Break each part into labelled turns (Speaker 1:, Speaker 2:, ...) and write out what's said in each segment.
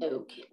Speaker 1: Okay.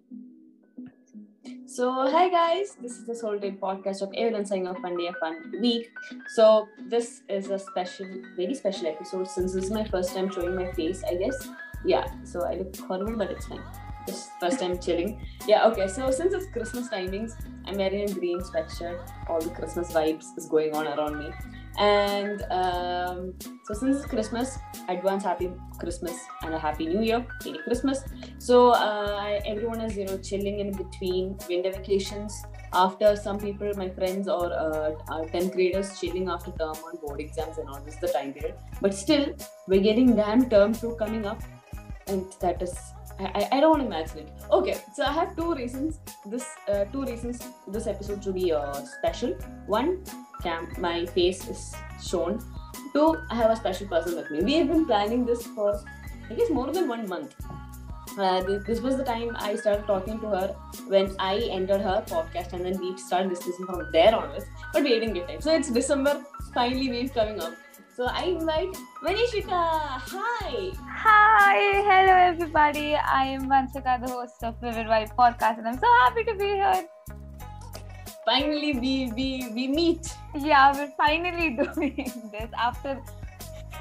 Speaker 1: So, hi guys, this is the Soul Day podcast of Evelyn of Fun Day, a Fun Week. So, this is a special, very special episode since this is my first time showing my face, I guess. Yeah, so I look horrible, but it's fine. This first time chilling. Yeah, okay, so since it's Christmas timings, I'm wearing a green sweatshirt. All the Christmas vibes is going on around me. And um, so, since it's Christmas, advance happy Christmas and a happy New Year, Merry Christmas. So, uh, everyone is you know chilling in between winter vacations. After some people, my friends or uh, 10th graders, chilling after term on board exams and all this is the time period. But still, we're getting damn term two coming up, and that is I, I don't want to imagine it. Okay, so I have two reasons. This uh, two reasons this episode to be uh, special. One, cam my face is shown. Two, I have a special person with me. We have been planning this for I guess more than one month. Uh, this, was the time I started talking to her when I entered her podcast, and then we started discussing from there onwards. But we didn't get time. So it's December. Finally, we're coming up. So I invite Vanishika. Hi.
Speaker 2: Hi, hello everybody. I am Vanshika, the host of Vivid Vibe podcast, and I'm so happy to be here.
Speaker 1: Finally, we we we meet.
Speaker 2: Yeah, we're finally doing this after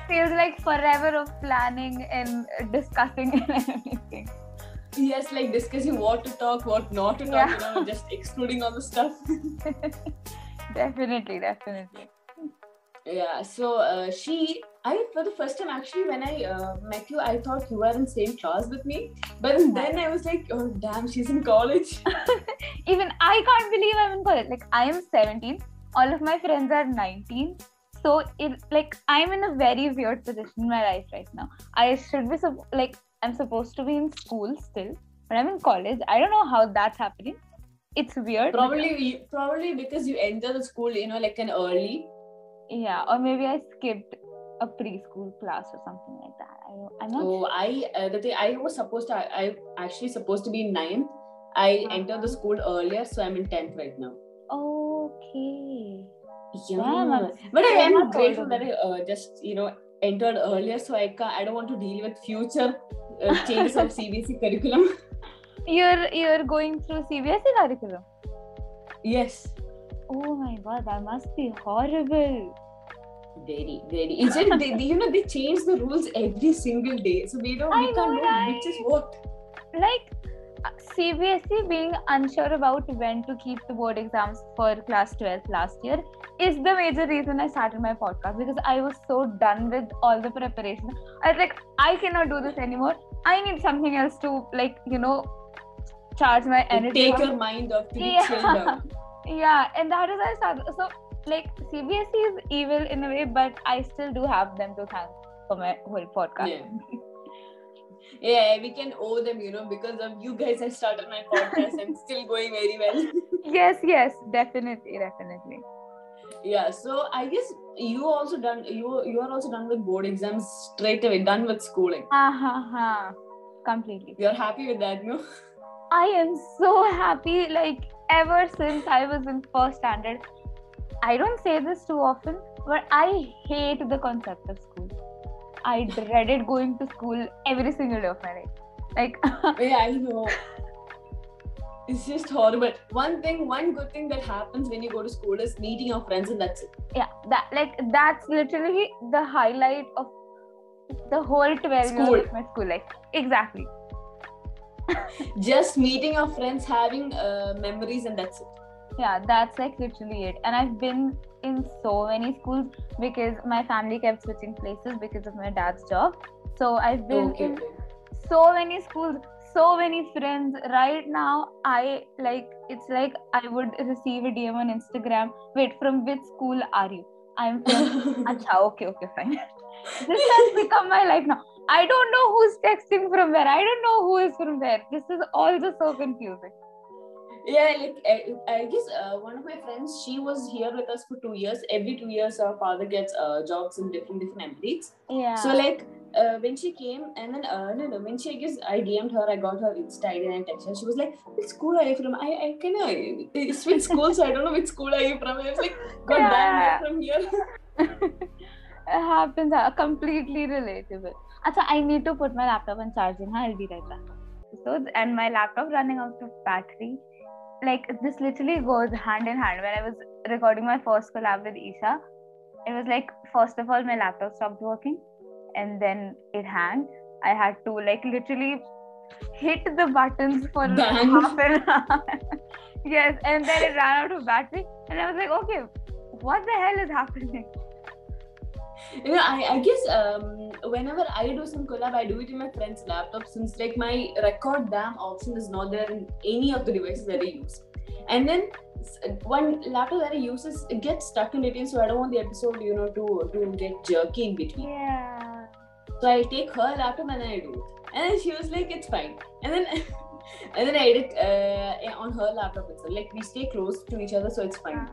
Speaker 2: feels like forever of planning and discussing and everything.
Speaker 1: Yes, like discussing what to talk, what not to talk,
Speaker 2: Yeah.
Speaker 1: you know, just excluding all the stuff.
Speaker 2: definitely, definitely.
Speaker 1: Yeah, so uh, she, I, for the first time actually, when I uh, met you, I thought you were in same class with me. But then I was like, oh, damn, she's in college.
Speaker 2: Even I can't believe I'm in college. Like I am 17. All of my friends are 19. So it like I'm in a very weird position in my life right now. I should be like I'm supposed to be in school still, but I'm in college. I don't know how that's happening. It's weird.
Speaker 1: probably, you- probably because you enter the school, you know, like an early.
Speaker 2: Yeah, or maybe I skipped a preschool class or something like that. I I'm not.
Speaker 1: So I, uh, the thing, I was supposed to, I actually supposed to be in ninth. I entered the school earlier, so I'm in tenth right now.
Speaker 2: Okay.
Speaker 1: Yeah, but i am grateful that I uh, just you know entered earlier, so I I don't want to deal with future uh, changes of CBSE curriculum.
Speaker 2: You're you're going through CBSE curriculum.
Speaker 1: yes,
Speaker 2: Oh my god, that must be horrible.
Speaker 1: very very. It's just they, you know they change the rules every single day, so we don't
Speaker 2: I
Speaker 1: we can't
Speaker 2: know,
Speaker 1: know
Speaker 2: right?
Speaker 1: which is what.
Speaker 2: like CBSE being unsure about when to keep the board exams for class 12 last year is the major reason I started my podcast because I was so done with all the preparation. I was like, I cannot do this anymore. I need something else to like, you know, charge my energy.
Speaker 1: Take your mind off to be
Speaker 2: Yeah.
Speaker 1: chilled out.
Speaker 2: yeah, and that is I started. So like CBSE is evil in a way, but I still do have them to thank for my whole podcast.
Speaker 1: Yeah. Yeah, we can owe them, you know, because of you guys. I started my podcast and still going very well.
Speaker 2: yes, yes, definitely, definitely.
Speaker 1: yeah, so I guess you also done you you are also done with board exams straight away, done with schooling.
Speaker 2: Ha. Completely.
Speaker 1: You're happy with that, no?
Speaker 2: I am so happy. Like, ever since I was in first standard, I don't say this too often, but I hate the concept of school. I dreaded going to school every single day of my life. Like,
Speaker 1: Yeah, I know. It's just horrible. One thing, one good thing that happens when you go to school is meeting your friends, and that's it.
Speaker 2: yeah, that like that's literally the highlight of the whole 12
Speaker 1: School.
Speaker 2: years of my school life. Exactly.
Speaker 1: Just meeting your friends, having uh, memories, and that's it.
Speaker 2: yeah that's like literally it. And i've been in so many schools because my family kept switching places because of my dad's job. So i've been
Speaker 1: Okay.
Speaker 2: in so many schools so many friends. Right now i like it's like i would receive a dm on instagram. Wait from which school are you? I'm from Acha, okay okay fine. This has become my life now i don't know who's texting from where i don't know who is from where this is all just so confusing
Speaker 1: yeah, like I, I guess uh, one of my friends, she was here with us for two years. Every two years, her father gets uh, jobs in different different emirates.
Speaker 2: yeah
Speaker 1: So like uh, when she came and then uh, no, no, when she I guess I DM'd her, I got her Insta ID and I texted her. She was like, "Which school are you from?" I I kind it's switch school, so I don't know which school are you from. I was like, "God damn,
Speaker 2: Yeah.
Speaker 1: you're from here."
Speaker 2: it happens uh, completely relatable Acha, i need to put my laptop on charging i'll be right back episodes and my laptop running out of battery. Like this literally goes hand in hand. When I was recording my first collab with Isha, it was like first of all my laptop stopped working and then it hanged. I had to like literally hit the buttons for
Speaker 1: Bang.
Speaker 2: half an hour. yes, and then it ran out of battery, and I was like, okay, what the hell is happening?
Speaker 1: You know, I, I guess um, whenever I do some collab, I do it in my friend's laptop since like my record dam option is not there in any of the devices that I use. And then one laptop that I use is it gets stuck in between, so I don't want the episode, you know, to to get jerky in between.
Speaker 2: Yeah.
Speaker 1: So I take her laptop and then I do it. And then she was like, it's fine. And then and then I edit uh, on her laptop itself. Like we stay close to each other, so it's fine.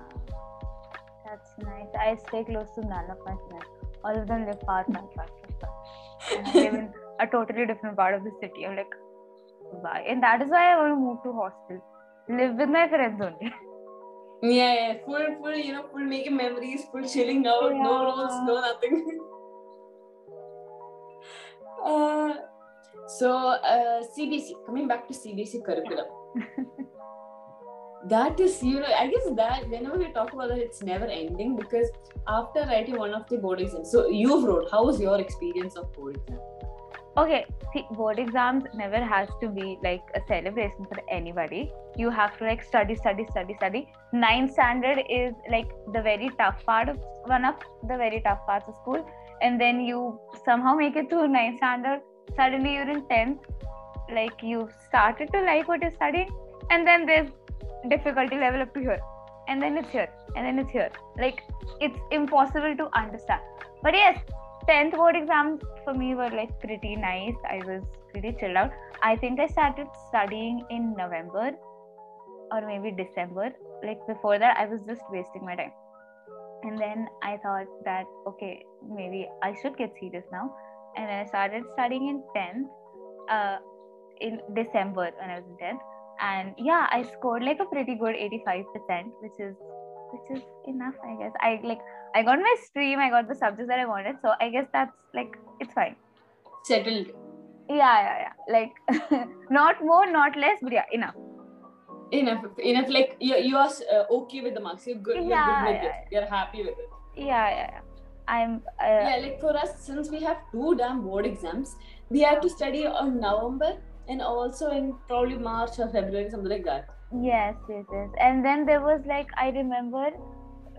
Speaker 2: That's nice. I stay close to none of my friends. All of them live far, far, far, far, far. Live in a totally different part of the city. I'm like, why? And that is why I want to move to hostel. Live with my friends only.
Speaker 1: Yeah, yeah, full, full, you know, full making memories, full chilling out, no rules, no nothing. uh, so, uh, CBSE, coming back to CBSE curriculum. that is, you know, I guess that whenever we talk about it, it's never ending because after writing one of the board exams, so you've wrote, how was your experience of board exam?
Speaker 2: okay, see, board exams never has to be like a celebration for anybody. You have to like study, study, study, study. Ninth standard is like the very tough part of one of the very tough parts of school, and then you somehow make it to ninth standard. Suddenly you're in tenth, like you've started to like what you're studying, and then there's difficulty level up to here, and then it's here, and then it's here. Like it's impossible to understand. But yes, 10th board exams for me were like pretty nice. I was pretty chilled out. I think I started studying in November or maybe December. Like before that, I was just wasting my time. And then I thought that, okay, maybe I should get serious now. And I started studying in 10th uh, in December when I was in 10th. And yeah, I scored like a pretty good 85%, which is which is enough, I guess. I like I got my stream, I got the subjects that I wanted, so I guess that's like it's fine.
Speaker 1: Settled.
Speaker 2: Yeah, yeah, yeah. Like not more, not less, but yeah, enough.
Speaker 1: Enough, enough. Like you, you are uh, okay with the marks. You're good. You're good with
Speaker 2: yeah,
Speaker 1: it. You're happy with it.
Speaker 2: Yeah, yeah, yeah. I'm uh,
Speaker 1: yeah like for us since we have two damn board exams we have to study on november and also in probably march or february something like that
Speaker 2: yes, yes, yes. And then there was like I remember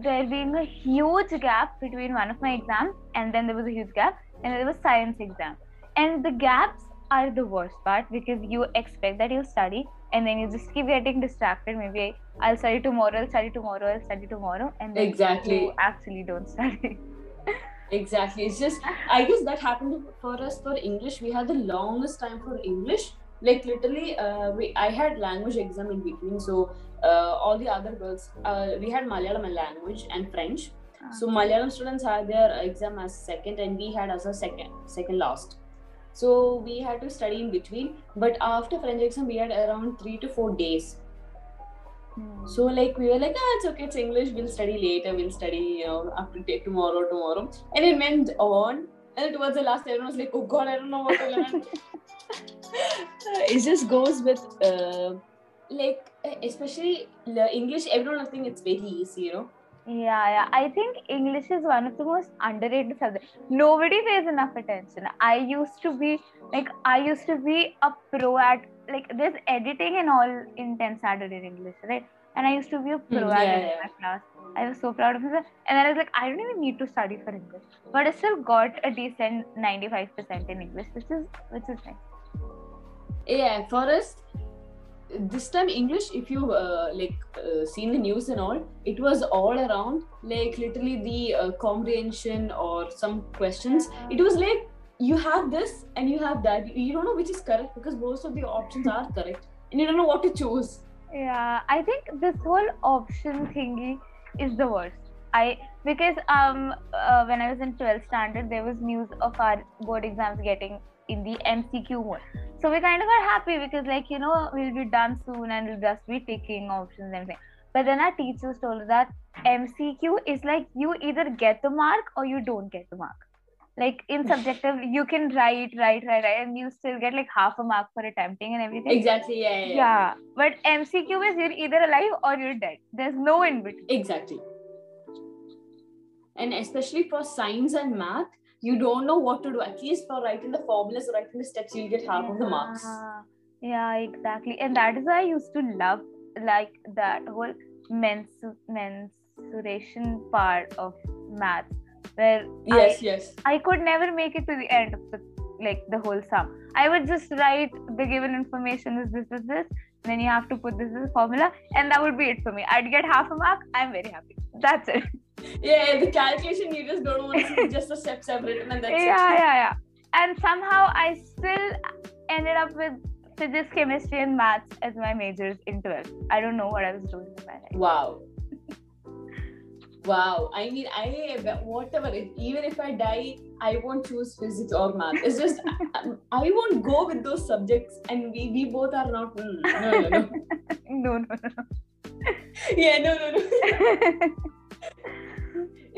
Speaker 2: there being a huge gap between one of my exams, and then there was a huge gap, and there was science exam. And the gaps are the worst part because you expect that you study and then you just keep getting distracted. Maybe I'll study tomorrow, I'll study tomorrow, I'll study tomorrow, and then
Speaker 1: Exactly.
Speaker 2: you actually don't study.
Speaker 1: exactly. It's just i guess that happened for us for english. We had the longest time for english. Like literally uh, we, i had language exam in between. So uh, all the other girls uh, we had malayalam and language and french. So malayalam students had their exam as second and we had as a second second last. So we had to study in between. But after french exam we had around three to four days
Speaker 2: Hmm.
Speaker 1: so like we were like ah it's okay it's english we'll study later we'll study you know after day tomorrow tomorrow and it went on and towards the last everyone was like oh god i don't know what to learn it just goes with uh, like especially the english everyone will think it's very easy you know
Speaker 2: Yeah, yeah. I think English is one of the most underrated subjects. Nobody pays enough attention. I used to be like I used to be a pro at like there's editing and all in 10th standard in English, right? And I used to be a pro
Speaker 1: Hmm,
Speaker 2: at
Speaker 1: yeah,
Speaker 2: in
Speaker 1: yeah.
Speaker 2: my class. I was so proud of myself. And then I was like, I don't even need to study for English. But I still got a decent 95% in English, which is which is nice.
Speaker 1: yeah for us this time english if you uh, like uh, seen the news and all it was all around like literally the uh, comprehension or some questions it was like you have this and you have that you don't know which is correct because most of the options are correct and you don't know what to choose
Speaker 2: Yeah, I think this whole option thingy is the worst. I because um uh, when I was in 12th standard, there was news of our board exams getting in the MCQ mode. So we kind of got happy because like you know we'll be done soon and we'll just be taking options and everything. But then our teachers told us that MCQ is like you either get the mark or you don't get the mark. Like in subjective you can write write write write and you still get like half a mark for attempting and everything.
Speaker 1: Exactly yeah yeah,
Speaker 2: yeah. But mcq is you're either alive or you're dead. There's no in between.
Speaker 1: Exactly. And especially for science and math you don't know what to do. At least for writing the formulas or writing the steps you'll get half of the marks.
Speaker 2: Yeah. yeah exactly. And that is why i used to love like that whole mensu- mensuration part of math where
Speaker 1: yes yes.
Speaker 2: I, I could never make it to the end of the like the whole sum. I would just write the given information is this is this then you have to put this as a formula and that would be it for me. I'd get half a mark i'm very happy. That's it.
Speaker 1: Yeah the calculation you just don't want to see just the steps i've written and that's
Speaker 2: yeah
Speaker 1: it.
Speaker 2: Yeah yeah and somehow i still ended up with physics chemistry and maths as my majors in 12th i don't know what i was doing in my life.
Speaker 1: Wow wow. I mean i whatever even if i die i won't choose physics or math. It's just I, I won't go with those subjects and we, we both are not mm, no no no.
Speaker 2: No no no
Speaker 1: yeah no no no.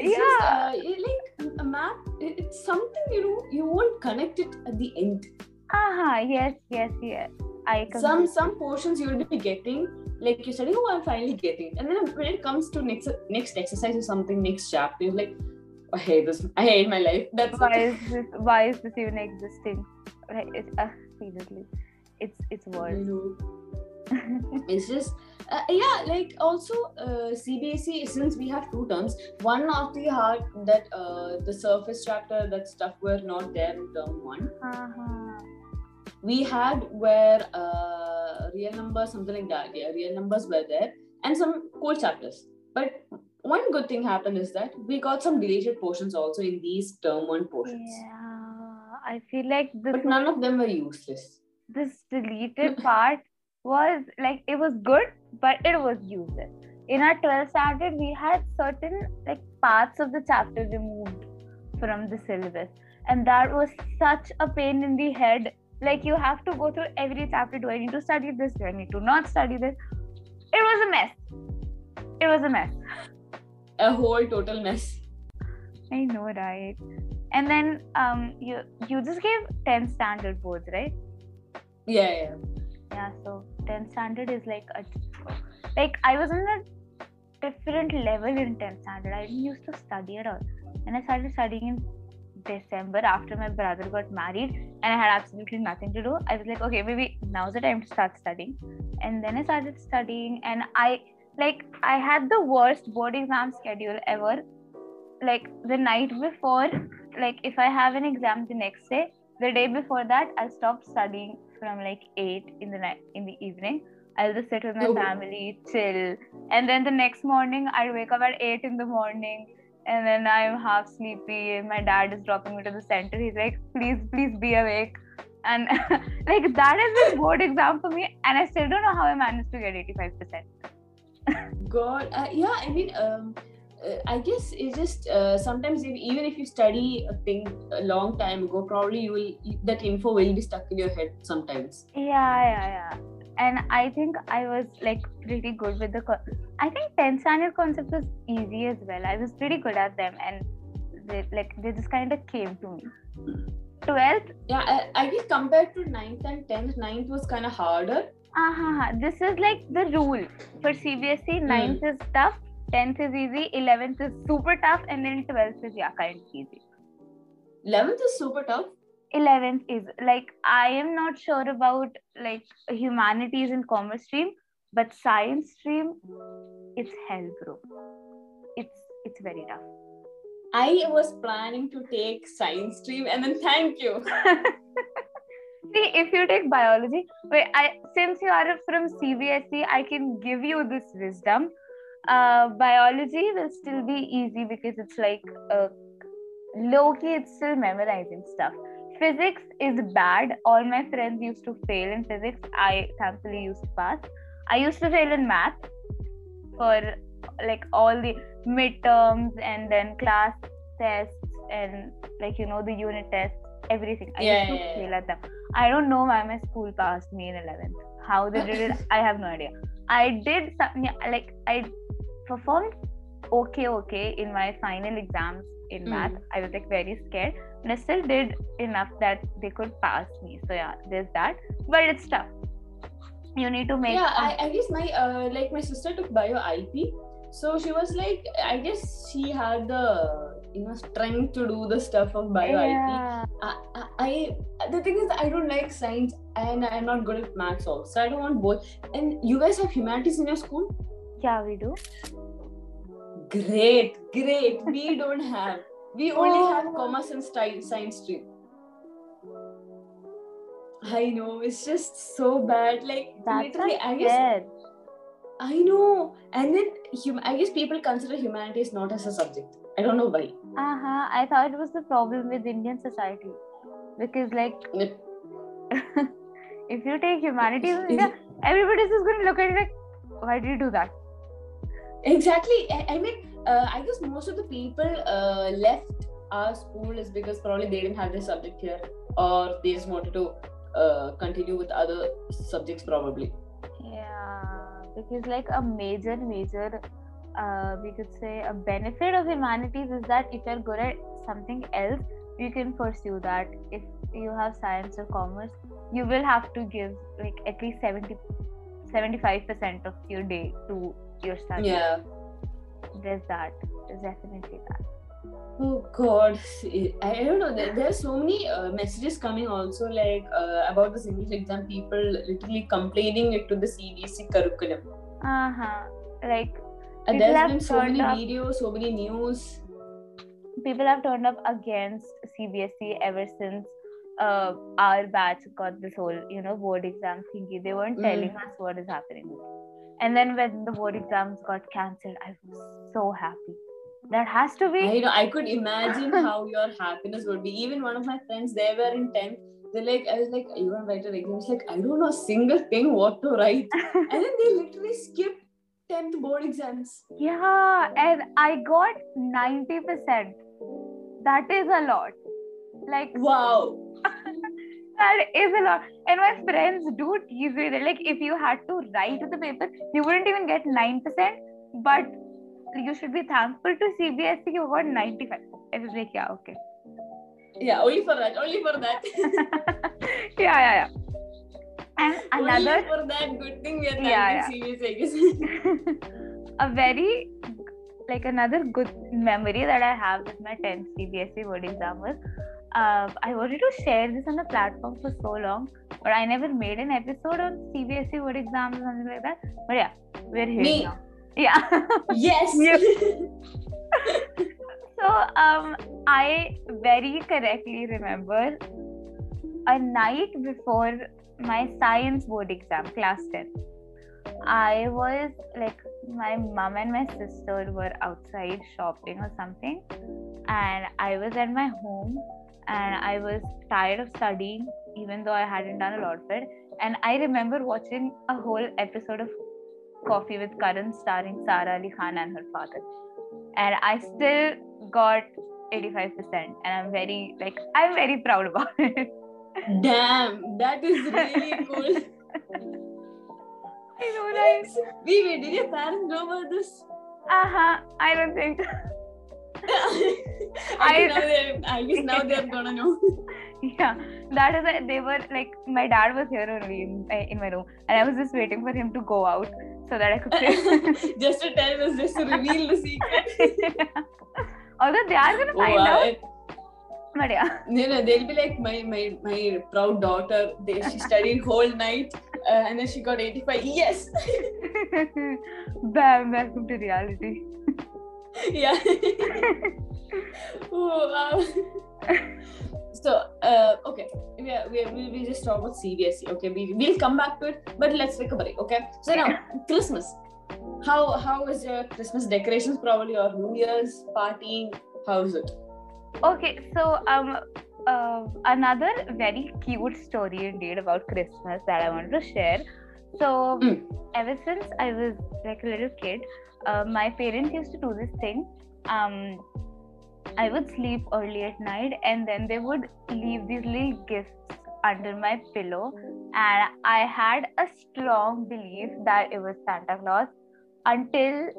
Speaker 1: It's
Speaker 2: Yeah.
Speaker 1: just uh, like a math it's something you know you won't connect it at the end.
Speaker 2: Uh-huh. Yes yes yes. I
Speaker 1: some some portions you'll be getting like you said, oh i'm finally getting it. and then when it comes to next next exercise or something next chapter you're like i hate this i hate my life that's
Speaker 2: why
Speaker 1: it.
Speaker 2: is this why is this even existing like it's uh, seriously it's it's worse
Speaker 1: know. it's just uh, yeah like also uh, cbse since we have two terms one of the hard that uh, the surface chapter that stuff were not there in term one
Speaker 2: uh-huh.
Speaker 1: We had where uh, real numbers something like that. Yeah real numbers were there and some cool chapters. But one good thing happened is that we got some deleted portions also in these term one portions.
Speaker 2: Yeah i feel like this
Speaker 1: but none of them were useless.
Speaker 2: this deleted part was like it was good but it was useless. In our 12th standard we had certain like parts of the chapter removed from the syllabus. And that was such a pain in the head like you have to go through every chapter do i need to study this do i need to not study this? It was a mess. It was a mess.
Speaker 1: A whole total mess.
Speaker 2: I know right? And then um you you just gave 10 standard boards right?
Speaker 1: Yeah yeah
Speaker 2: yeah. So 10 standard is like a like i was in a different level in 10th standard. I didn't used to study at all. And i started studying in december after my brother got married and i had absolutely nothing to do. I was like okay maybe now's the time to start studying. And then i started studying and i like i had the worst board exam schedule ever. Like the night before like if i have an exam the next day the day before that i'll stop studying from like 8 in the night in the evening. I'll just sit with my family chill. And then the next morning i'll wake up at 8 in the morning and then i'm half sleepy. And my dad is dropping me to the center. He's like please please be awake. And like that is this board exam for me and i still don't know how i managed to get 85%
Speaker 1: god uh, yeah i mean um uh, I guess it's just uh, sometimes if, even if you study a thing a long time ago, probably you will that info will be stuck in your head sometimes.
Speaker 2: yeah yeah yeah and i think i was like pretty good with the co- i think 10th standard concepts was easy as well i was pretty good at them and they like they just kind of came to me 12th
Speaker 1: Yeah, I, I guess compared to 9th and 10th, 9th was kind of harder.
Speaker 2: uh-huh. this is like the rule for cbse 9th is tough 10th is easy 11th is super tough and then 12th is yeah kind of easy
Speaker 1: 11th is super tough.
Speaker 2: 11th is like i am not sure about like humanities and commerce stream but science stream it's hell bro. It's it's very tough.
Speaker 1: I was planning to take science stream and then thank you.
Speaker 2: see if you take biology wait i since you are from cbse i can give you this wisdom. Uh biology will still be easy because it's like uh, low key it's still memorizing stuff physics is bad. All my friends used to fail in physics. I thankfully used to pass. I used to fail in math for like all the midterms and then class tests and like you know the unit tests everything. I
Speaker 1: Yeah,
Speaker 2: used to
Speaker 1: yeah, yeah.
Speaker 2: fail at them. I don't know why my school passed me in 11th how they did it i have no idea. I did some yeah, like i performed okay okay in my final exams in
Speaker 1: Mm.
Speaker 2: math. I was like very scared and I still did enough that they could pass me. So yeah, there's that. But it's tough. You need to make.
Speaker 1: Yeah, I, I guess my uh, like my sister took bio IP, so she was like, I guess she had the you know strength to do the stuff of bio
Speaker 2: yeah.
Speaker 1: IP. I, I, I the thing is I don't like science and I'm not good at maths also. I don't want both. And you guys have humanities in your school?
Speaker 2: Yeah, we do.
Speaker 1: Great, great. We don't have. We only
Speaker 2: Oh.
Speaker 1: have commerce and style, science stream. I know it's just so bad. Like
Speaker 2: That's
Speaker 1: literally, I guess. I know. And then hum- I guess people consider humanities not as a subject. I don't know why.
Speaker 2: Uh-huh. I thought it was the problem with Indian society. Because like if you take humanities in
Speaker 1: Is
Speaker 2: India, everybody's just gonna look at it like, why did you do that?
Speaker 1: Exactly. I, I mean, uh, I guess most of the people uh, left our school is because probably they didn't have their subject here, or they just wanted to uh, continue with other subjects probably.
Speaker 2: Yeah, because like a major, major, uh, we could say a benefit of humanities is that if you're good at something else, you can pursue that. If you have science or commerce, you will have to give like at least 70 75% of your day to your studies.
Speaker 1: Yeah.
Speaker 2: There's that. There's definitely that.
Speaker 1: Oh God, I don't know. There, there are so many uh, messages coming also like uh, about this English exam. People literally complaining it to the CBSE curriculum.
Speaker 2: Uh-huh. Like
Speaker 1: And there's been so many
Speaker 2: up-
Speaker 1: videos, so many news.
Speaker 2: people have turned up against CBSE ever since uh, our batch got this whole, you know, board exam thingy. They weren't
Speaker 1: Mm.
Speaker 2: telling us what is happening. And then when the board exams got cancelled, I was so happy. That has to be.
Speaker 1: I know. I could imagine how your happiness would be. Even one of my friends, they were in tenth. They're like, I was like, you want to write an exam? It's like, I don't know a single thing what to write. And then they literally skipped tenth board exams.
Speaker 2: yeah, and I got 90%. That is a lot. Like,
Speaker 1: Wow.
Speaker 2: That is a lot. And my friends do tease me. They're like, if you had to write the paper, you wouldn't even get 9%, but you should be thankful to CBSE you got 95. I was like, yeah, okay.
Speaker 1: Yeah, only for that. Only for that.
Speaker 2: yeah, yeah, yeah. And another
Speaker 1: Only for that good thing we are thanking
Speaker 2: Yeah,
Speaker 1: CBSE, I guess.
Speaker 2: a very like another good memory that I have with my 10th CBSE board exam was uh, I wanted to share this on the platform for so long, but I never made an episode on CBSE board exams or something like that. But yeah, we're here
Speaker 1: Me.
Speaker 2: now. Yeah.
Speaker 1: yes.
Speaker 2: so um, I very correctly remember a night before my science board exam, class 10. I was like, my mom and my sister were outside shopping or something, and I was at my home and I was tired of studying, even though I hadn't done a lot of it. And I remember watching a whole episode of Coffee with Karan starring Sara Ali Khan and her father. And I still got 85%, and I'm very, like, I'm very proud about it.
Speaker 1: Damn, that is really cool.
Speaker 2: I know, right?
Speaker 1: Wait, did your parents know about this?
Speaker 2: Uh huh. I don't think.
Speaker 1: I, guess now they're, I guess now they're gonna know.
Speaker 2: yeah that is a, they were like my dad was here only in, in my room and i was just waiting for him to go out so that i could say
Speaker 1: just to tell us, just to reveal the secret.
Speaker 2: although they are gonna
Speaker 1: Oh,
Speaker 2: find out
Speaker 1: I,
Speaker 2: but yeah
Speaker 1: no, no, they'll be like my my my proud daughter. They, she studied whole night uh, and then she got 85. Yes,
Speaker 2: bam welcome to reality
Speaker 1: yeah. oh, wow. so uh, okay, we are, we are, we'll just talk about CBSE. Okay, we we'll come back to it, but let's take a break. Okay, so now Christmas. How how is your Christmas decorations? Probably or New Year's partying. How is it?
Speaker 2: okay so um uh, another very cute story indeed about christmas that i wanted to share so
Speaker 1: Mm.
Speaker 2: ever since i was like a little kid uh, my parents used to do this thing um i would sleep early at night and then they would leave these little gifts under my pillow and i had a strong belief that it was santa claus until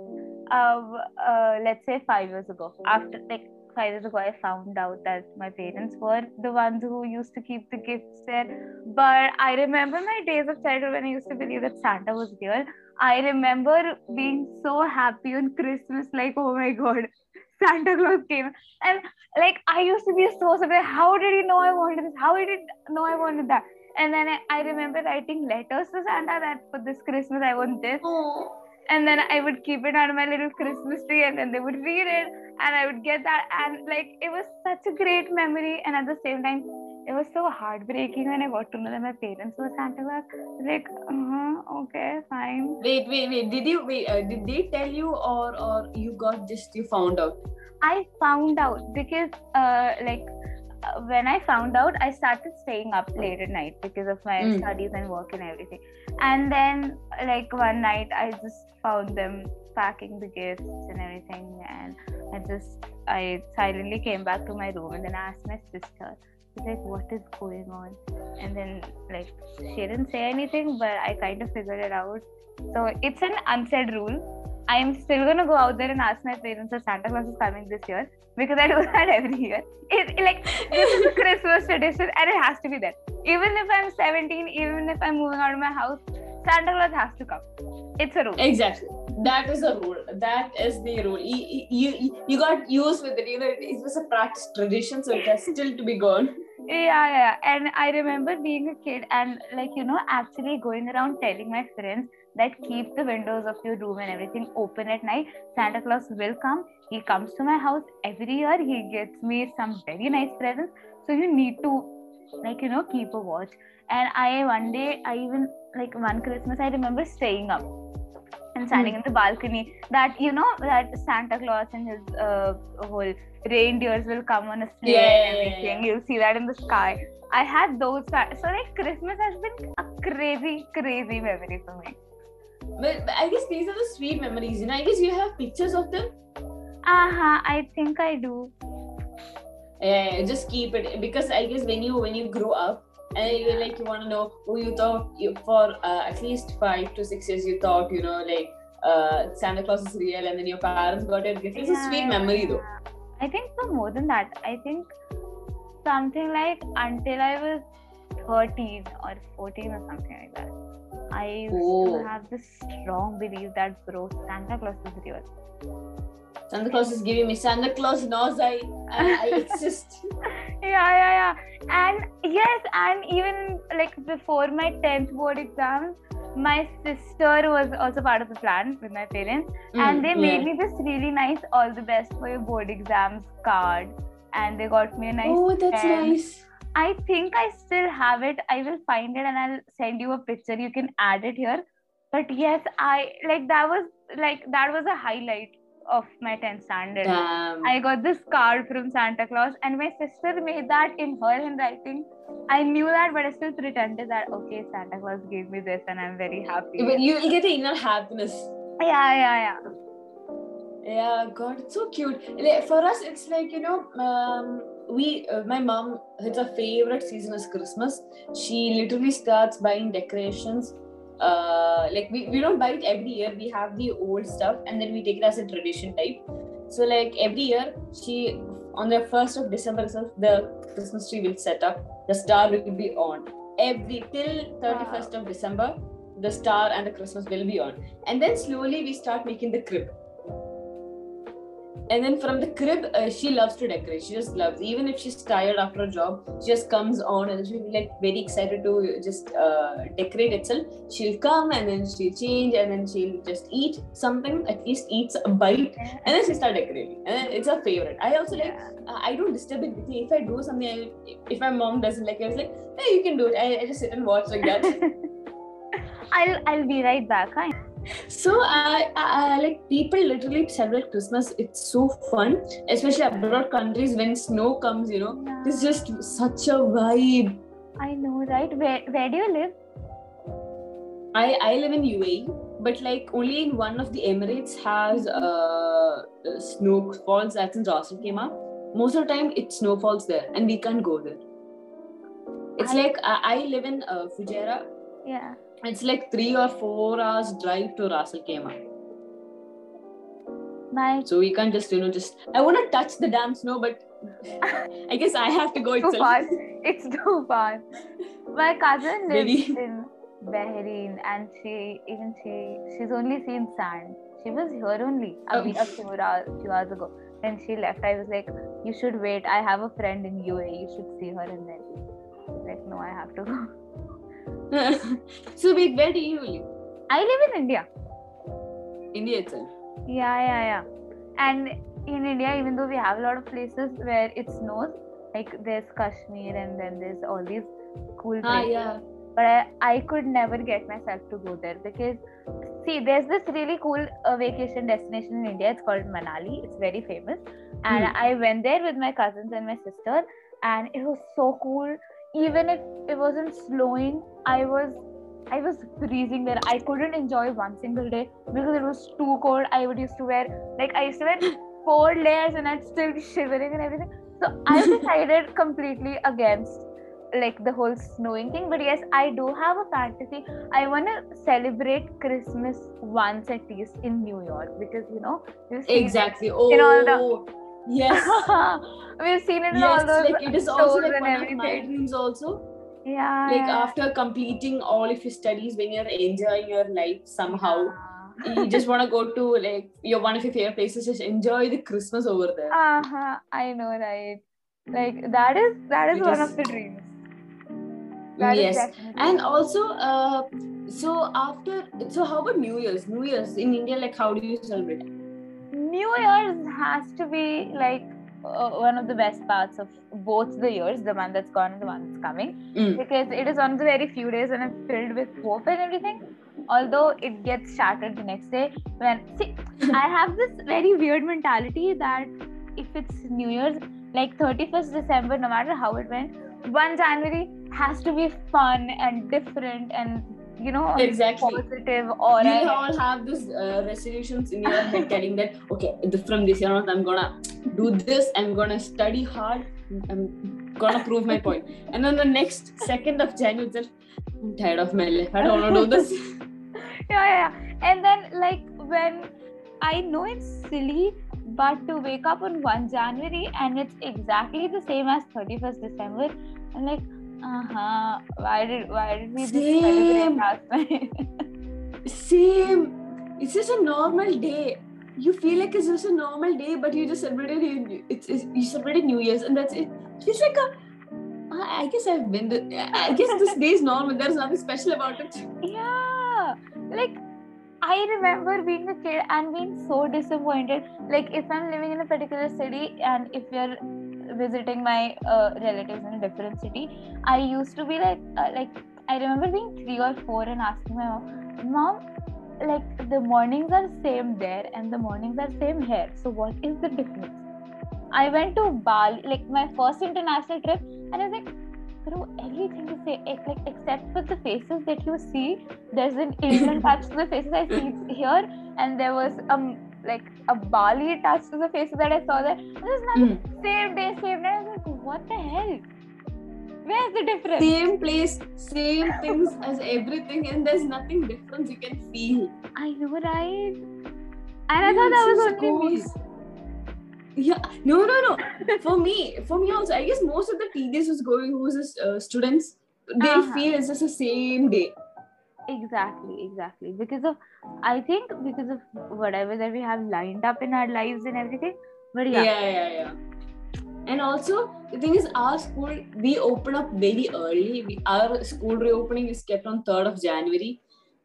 Speaker 2: uh, uh, let's say five years ago after like five years ago I found out that my parents were the ones who used to keep the gifts there. But I remember my days of childhood when I used to believe that Santa was real. I remember being so happy on Christmas, like, oh my god, Santa Claus came. And like I used to be so surprised. How did he know I wanted this? How did he know I wanted that? And then I, I remember writing letters to Santa that for this Christmas I want this. And then I would keep it on my little Christmas tree and then they would read it and I would get that. And like it was such a great memory. And at the same time, it was so heartbreaking when I got to know that my parents were Santa Claus. Like, uh-huh, okay, fine.
Speaker 1: Wait, wait, wait. Did you wait? Uh, did they tell you, or or you got just you found out?
Speaker 2: I found out because, uh, like, uh, when I found out, I started staying up late at night because of my
Speaker 1: Mm.
Speaker 2: studies and work and everything. And then, like, one night, I just found them packing the gifts and everything. And I just, I silently came back to my room and then I asked my sister, like, what is going on? And then, like, she didn't say anything, but I kind of figured it out. So it's an unsaid rule. I'm still gonna go out there and ask my parents if Santa Claus is coming this year because I do that every year. It, like this is a Christmas tradition and it has to be there. Even if I'm 17, even if I'm moving out of my house, Santa Claus has to come. It's a rule.
Speaker 1: Exactly. That is a rule. That is the rule. You, you, you got used with it. You know, it, it was a practice tradition, so it has still to be gone.
Speaker 2: Yeah, yeah. And I remember being a kid and like you know actually going around telling my friends that keep the windows of your room and everything open at night. Santa Claus will come. He comes to my house every year. He gets me some very nice presents. So you need to like you know keep a watch. And I one day I even like one Christmas I remember staying up and standing in the balcony that you know that Santa Claus and his uh, whole reindeers will come on a sleigh
Speaker 1: Yeah,
Speaker 2: and everything. You'll see that in the sky. I had those. So like Christmas has been a crazy, crazy memory for me.
Speaker 1: But, but I guess these are the sweet memories. You know, I guess you have pictures of them.
Speaker 2: Uh huh. I think I do.
Speaker 1: Yeah, just keep it because I guess when you when you grow up and you like you want to know who you thought you for uh, at least five to six years you thought you know like uh, Santa Claus is real and then your parents got gift. It's a sweet
Speaker 2: yeah,
Speaker 1: memory though.
Speaker 2: I think for more than that, I think something like until I was 13 or 14 or something like that. I used
Speaker 1: Oh.
Speaker 2: to have this strong belief that bro Santa Claus is real.
Speaker 1: Santa Claus is giving me Santa Claus knows I I, I exist.
Speaker 2: Yeah, yeah, yeah. And yes, and even like before my 10th board exams, my sister was also part of the plan with my parents, and they
Speaker 1: Mm,
Speaker 2: made
Speaker 1: yeah.
Speaker 2: me this really nice all the best for your board exams card. And they got me a nice.
Speaker 1: Oh, that's
Speaker 2: pen.
Speaker 1: nice.
Speaker 2: I think I still have it. I will find it and I'll send you a picture. You can add it here. But yes, I like that was like that was a highlight of my 10th standard.
Speaker 1: Damn.
Speaker 2: I got this card from Santa Claus, and my sister made that in her handwriting. I knew that, but I still pretended that okay, Santa Claus gave me this, and I'm very happy.
Speaker 1: But you will get the inner happiness.
Speaker 2: yeah, yeah, yeah.
Speaker 1: Yeah, God, it's so cute. For us, it's like you know, um, we, uh, my mom, it's her favorite season is Christmas. She literally starts buying decorations. Uh, like we, we don't buy it every year. We have the old stuff, and then we take it as a tradition type. So like every year, she on the first of December itself, the Christmas tree will set up. The star will be on every till thirty first of December. The star and the Christmas will be on, and then slowly we start making the crib and then from the crib uh, she loves to decorate. She just loves even if she's tired after a job she just comes on and she'll be like very excited to just uh, decorate itself. She'll come and then she'll change and then she'll just eat something at least eats a bite and then she start decorating. And then it's her favorite. I also like uh, i don't disturb it with me. If i do something I, if my mom doesn't like it i was like hey you can do it. I, I just sit and watch like that.
Speaker 2: I'll I'll be right back.
Speaker 1: So, uh, uh, like people literally celebrate Christmas. It's so fun, especially abroad countries when snow comes. You know, it's just such a vibe.
Speaker 2: I know, right? Where where do you live?
Speaker 1: I I live in UAE, but like only in one of the Emirates has uh snowfalls. That's in Ras Al Khaimah. Most of the time, it snowfalls there, and we can't go there. It's
Speaker 2: I-
Speaker 1: like uh, I live in uh, Fujairah.
Speaker 2: Yeah.
Speaker 1: It's like three or four hours drive to Ras Al Khaimah.
Speaker 2: My
Speaker 1: So we can't just, you know, just. I want to touch the damn snow, but I guess I have to go
Speaker 2: too
Speaker 1: itself.
Speaker 2: far. It's too far. My cousin lives
Speaker 1: Really?
Speaker 2: in Bahrain, and she even she she's only seen sand. She was here only a,
Speaker 1: Oh.
Speaker 2: week, a few hours, few hours ago. When she left, I was like, "You should wait. I have a friend in UAE. You should see her." And then like, "No, I have to go."
Speaker 1: so wait, where do you live?
Speaker 2: I live in India.
Speaker 1: India itself.
Speaker 2: Yeah, yeah, yeah. And in India, even though we have a lot of places where it snows, like there's Kashmir and then there's all these cool places.
Speaker 1: Ah, yeah.
Speaker 2: But I, I could never get myself to go there because, see, there's this really cool uh, vacation destination in India. It's called Manali. It's very famous. And
Speaker 1: Hmm.
Speaker 2: I went there with my cousins and my sister, and it was so cool. Even if it wasn't snowing, I was I was freezing there. I couldn't enjoy one single day because it was too cold. I would used to wear like I used to wear four layers and I'd still be shivering and everything. So I decided completely against like the whole snowing thing. But yes, I do have a fantasy. I wanna celebrate Christmas once at least in New York because you know seen it-
Speaker 1: Exactly. Oh,
Speaker 2: In all the- oh,
Speaker 1: yes.
Speaker 2: we've seen it in
Speaker 1: yes,
Speaker 2: all those
Speaker 1: like it is also like one of my dreams also.
Speaker 2: Yeah.
Speaker 1: Like
Speaker 2: yeah.
Speaker 1: after completing all of your studies, when you're enjoying your life somehow, you just want to go to like your one of your favorite places, just enjoy the Christmas over there.
Speaker 2: uh-huh i know right like that is that is one
Speaker 1: Because-
Speaker 2: of the dreams That is
Speaker 1: yes,
Speaker 2: definitely
Speaker 1: and also, uh, so after, so how about New Year's? New Year's in India, like how do you celebrate?
Speaker 2: New year's has to be like uh, one of the best parts of both the years the one that's gone and the one that's coming
Speaker 1: Mm.
Speaker 2: because it is one of the very few days when i'm filled with hope and everything although it gets shattered the next day when see i have this very weird mentality that if it's new year's like 31st december no matter how it went 1 january has to be fun and different and you know
Speaker 1: Exactly.
Speaker 2: positive or
Speaker 1: you all have this uh, resolutions in your head telling that okay from this year on i'm gonna do this i'm gonna study hard i'm gonna prove my point and then the next second of january itself, i'm tired of my life i don't want to do this
Speaker 2: yeah, yeah, yeah. And then like when I know it's silly, but to wake up on 1 January and it's exactly the same as 31st December, I'm like, uh-huh, why did why did we
Speaker 1: Same.
Speaker 2: last night?
Speaker 1: same it's just a normal day you feel like it's just a normal day but you just celebrated it's, it's you celebrated new year's and that's it it feels like a I I guess I've been. The, I guess this day is normal. There's nothing special about it.
Speaker 2: yeah, like I remember being a kid and being so disappointed. Like if I'm living in a particular city and if you're visiting my uh, relatives in a different city, I used to be like, uh, like I remember being three or four and asking my mom, mom, like the mornings are same there and the mornings are same here. So what is the difference? I went to Bali, like my first international trip, and I was like, bro, everything is same, ex- like except for the faces that you see. There's an Indian touch to the faces I see here, and there was um like a Bali touch to the faces that I saw there. There's nothing. Same day, same night. I was like, what the hell? Where's the difference?
Speaker 1: Same place, same things as everything, and there's nothing different you can feel.
Speaker 2: I know, right? And I thought that was only me.
Speaker 1: Yeah, no, no, no. for me, for me also, I guess most of the TDs was going who's uh, students. They
Speaker 2: Uh-huh.
Speaker 1: feel it's just the same day.
Speaker 2: Exactly, exactly. Because of, I think because of whatever that we have lined up in our lives and everything. But yeah,
Speaker 1: yeah, yeah, yeah. And also, the thing is, our school we open up very early. We, our school reopening is kept on third of January,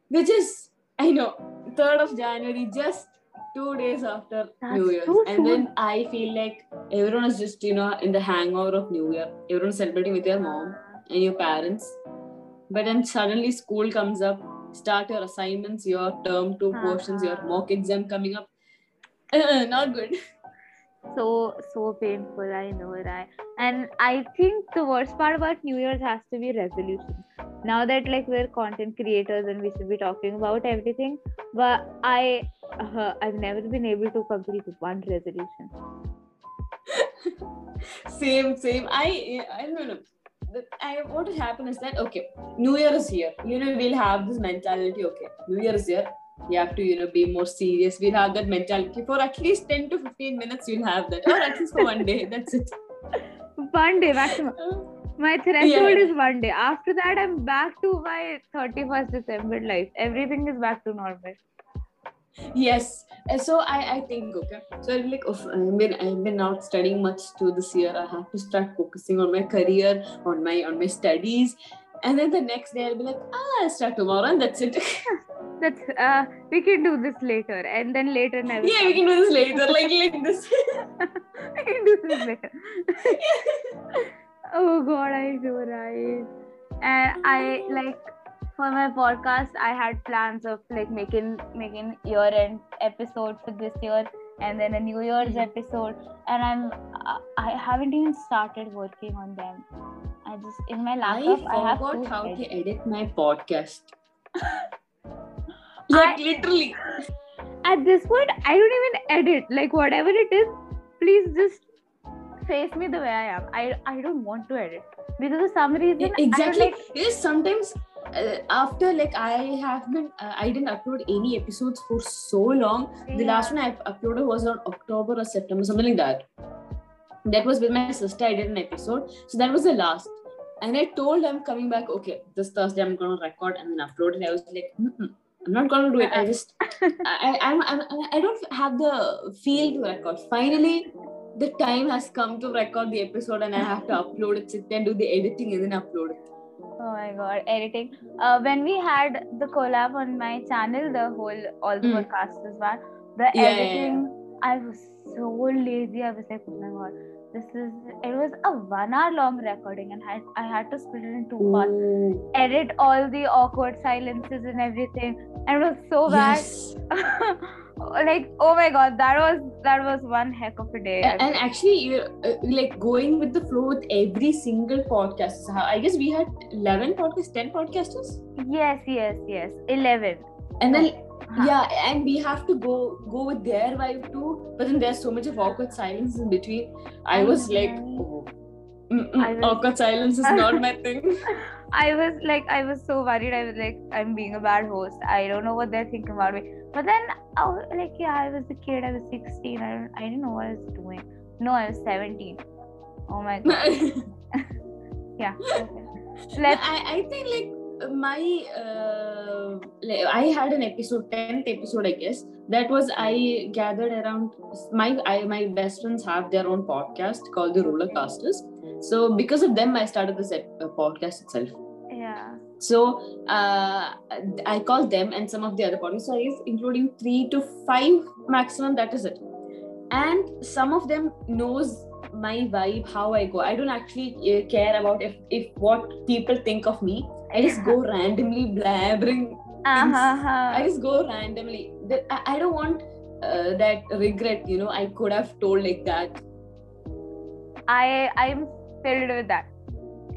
Speaker 1: which is I know third of January, just two days after
Speaker 2: That's
Speaker 1: New Year's.
Speaker 2: too
Speaker 1: And then I feel like everyone is just you know in the hangover of New Year. Everyone's celebrating with their mom and your parents. But then suddenly school comes up, start your assignments, your term two portions, your
Speaker 2: Uh-huh.
Speaker 1: mock exam coming up. Uh, not good.
Speaker 2: so so painful. I know, right? And I think the worst part about New Year's has to be resolutions. Now that like we're content creators and we should be talking about everything, but I uh, I've never been able to complete one resolution.
Speaker 1: same same i i don't know I, what will happen is that okay new year is here. You know we'll have this mentality okay new year is here. You have to you know be more serious. We'll have that mentality. For at least 10 to 15 minutes you'll have that. Or at least for one day. That's it.
Speaker 2: One day maximum. My threshold
Speaker 1: Yeah.
Speaker 2: is one day. After that i'm back to my 31st december life. Everything is back to normal
Speaker 1: yes. So i i think okay. So i'm like of i've been i've been not studying much to this year. I have to start focusing on my career on my on my studies. And then the next day i'll be like ah i'll start tomorrow and that's it.
Speaker 2: That's uh we can do this later. And then later never
Speaker 1: yeah we can do this later. Like like this.
Speaker 2: We can do this later. Oh god i know right. And i like for my podcast i had plans of like making making year end episode for this year and then a new year's
Speaker 1: Mhm.
Speaker 2: episode. And i'm I- i haven't even started working on them. I just in my
Speaker 1: i
Speaker 2: laptop i, have
Speaker 1: forgot how
Speaker 2: heads.
Speaker 1: to edit my podcast. Like literally.
Speaker 2: At this point i don't even edit. Like whatever it is please just face me the way i am. I i don't want to edit. Because for some reason I
Speaker 1: exactly.
Speaker 2: like,
Speaker 1: yes sometimes uh, after like i have been uh, i didn't upload any episodes for so long. The
Speaker 2: Yeah.
Speaker 1: last one i uploaded was on october or september something like that. That was with my sister i did an episode. So that was the last. And i told i'm coming back okay this thursday i'm gonna record and then upload. It i was like Mm-mm, i'm not gonna do it. I just I, I'm, I'm i don't have the feel to record. Finally the time has come to record the episode and i have to upload it sit and do the editing and then upload it
Speaker 2: oh my god editing. Uh, when we had the collab on my channel the whole all the
Speaker 1: Mm.
Speaker 2: podcasters one the
Speaker 1: Yeah, yeah,
Speaker 2: editing i was so lazy. I was like oh my god this is it was a one hour long recording and I, I had to split it in two parts.
Speaker 1: Ooh,
Speaker 2: edit all the awkward silences and everything. And it was so bad.
Speaker 1: Yes.
Speaker 2: like oh my god that was that was one heck of a day.
Speaker 1: And actually you're uh, like going with the flow with every single podcast. I guess we had 11 podcasts 10 podcasters?
Speaker 2: Yes yes yes 11
Speaker 1: and then
Speaker 2: Huh.
Speaker 1: yeah and we have to go go with their vibe too but then there's so much of awkward silence in between. I was like oh, mm-mm,
Speaker 2: I was-
Speaker 1: awkward silence is not my thing.
Speaker 2: I was like i was so worried. I was like i'm being a bad host. I don't know what they're thinking about me but then I was like yeah i was a kid i was 16 i, don't, I didn't know what i was doing. No i was 17 oh my god. Yeah okay. let's
Speaker 1: I, I think like my uh, like I had an episode 10th episode I guess that was I gathered around my I, my best friends have their own podcast called the Roller Casters. So because of them I started this uh, podcast itself.
Speaker 2: Yeah
Speaker 1: so uh, I call them and some of the other I guess including three to five maximum that is it. And some of them knows my vibe how i go. I don't actually uh, care about if if what people think of me. I just go randomly blabbering
Speaker 2: uh-huh.
Speaker 1: i just go randomly. I, I don't want uh, that regret you know i could have told like that.
Speaker 2: I I'm filled with that.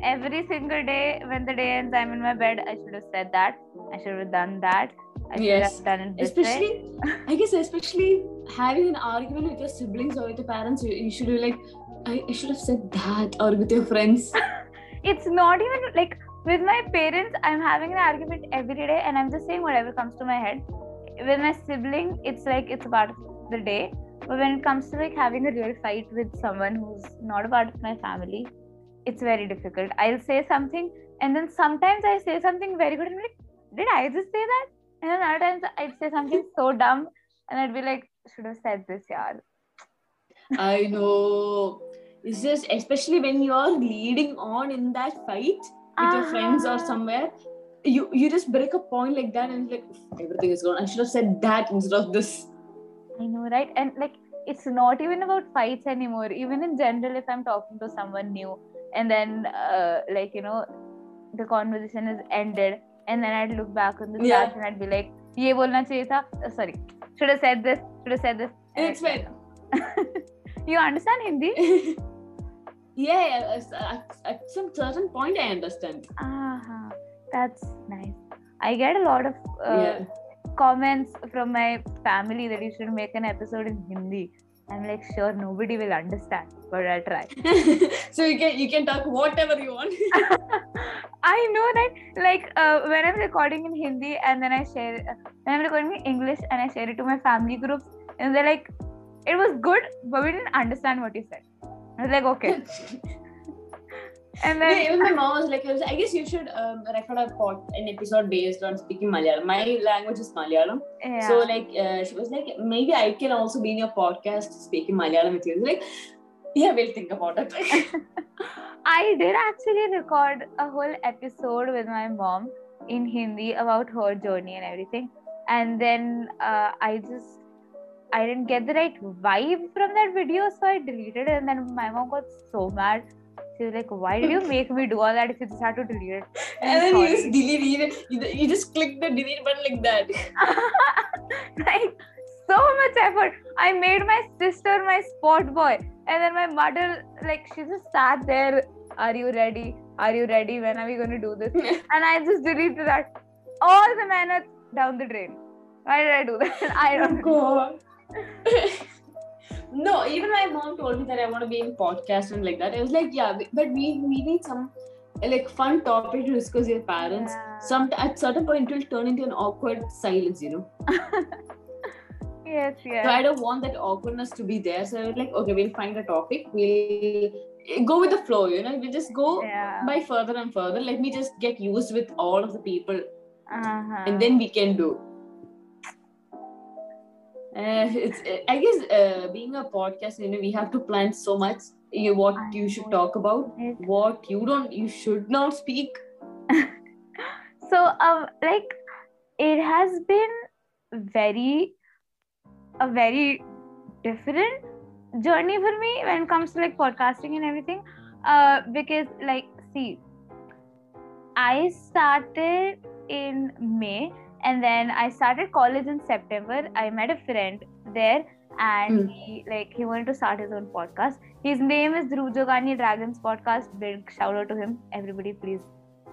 Speaker 2: Every single day when the day ends, I'm in my bed. I should have said that. I should have done that. I should
Speaker 1: Yes.
Speaker 2: have done it
Speaker 1: especially i guess especially having an argument with your siblings or with your parents you, you should be like I, I should have said that or with your friends
Speaker 2: It's not even like with my parents. I'm having an argument every day, and I'm just saying whatever comes to my head. With my sibling, it's like it's part of the day. But when it comes to like having a real fight with someone who's not a part of my family, it's very difficult. I'll say something, and then sometimes I say something very good, and I'm like, did I just say that? And then other times I'd say something so dumb, and I'd be like, should have said this, yeah.
Speaker 1: I know. It's just especially when you're leading on in that fight with your friends or
Speaker 2: Uh-huh.
Speaker 1: somewhere, you you just break a point like that and like everything is gone. I should have said that instead of this.
Speaker 2: I know, right? And like, it's not even about fights anymore. Even in general, if I'm talking to someone new and then, uh, like, you know, the conversation is ended, and then I'd look back on the
Speaker 1: Yeah.
Speaker 2: chat and I'd be like, "ये बोलना चाहिए था." Uh, sorry, should have said this. Should have said this. And
Speaker 1: It's
Speaker 2: I'd say no. you understand Hindi?
Speaker 1: yeah, yeah, at, at- at some certain point I understand.
Speaker 2: Uh-huh. That's nice. I get a lot of uh,
Speaker 1: yeah.
Speaker 2: comments from my family that you should make an episode in Hindi. I'm like, sure, nobody will understand, but I'll try.
Speaker 1: so you can you can talk whatever you want.
Speaker 2: I know that, like, uh, when I'm recording in Hindi and then I share, uh, when I'm recording in English and I share it to my family groups, and they're like, it was good, but we didn't understand what you said. I was like, okay. and then
Speaker 1: Yeah, even my mom was like, I guess you should um, record a pod, an episode based on speaking Malayalam. My language is Malayalam.
Speaker 2: yeah.
Speaker 1: So like uh, she was like, maybe I can also be in your podcast speaking Malayalam with you. Like, yeah, we'll think about it.
Speaker 2: I did actually record a whole episode with my mom in Hindi about her journey and everything. And then uh, I just I didn't get the right vibe from that video, so I deleted it. And then my mom got so mad. She was like, "Why did you make me do all that if you just had to delete it?"
Speaker 1: and then you just delete it. You, just click the delete button like that.
Speaker 2: like so much effort. I made my sister my sport boy, and then my mother like she just sat there. Are you ready? Are you ready? When are we going to do this? And I just deleted that. All the minutes down the drain. Why did I do that? I
Speaker 1: Oh
Speaker 2: don't know.
Speaker 1: No, even my mom told me that I want to be in podcast and like that. I was like, yeah, but we we need some like fun topic to discuss with your parents.
Speaker 2: Yeah.
Speaker 1: Some at certain point it will turn into an awkward silence, you know.
Speaker 2: Yes, yes.
Speaker 1: So I don't want that awkwardness to be there. So I was like, okay, we'll find a topic. We'll go with the flow, you know. We'll just go
Speaker 2: Yeah.
Speaker 1: by further and further. Let me just get used with all of the people,
Speaker 2: Uh-huh.
Speaker 1: and then we can do. Uh, it's I guess uh, being a podcast, you know, we have to plan so much. You what you should talk about, what you don't, you should not speak.
Speaker 2: so um like it has been very a very different journey for me when it comes to like podcasting and everything uh because like see i started in may and then i started college in september. I met a friend there and
Speaker 1: Mm.
Speaker 2: he like he wanted to start his own podcast. His name is Dhruv Jogani Dragons podcast. Big shout out to him. Everybody please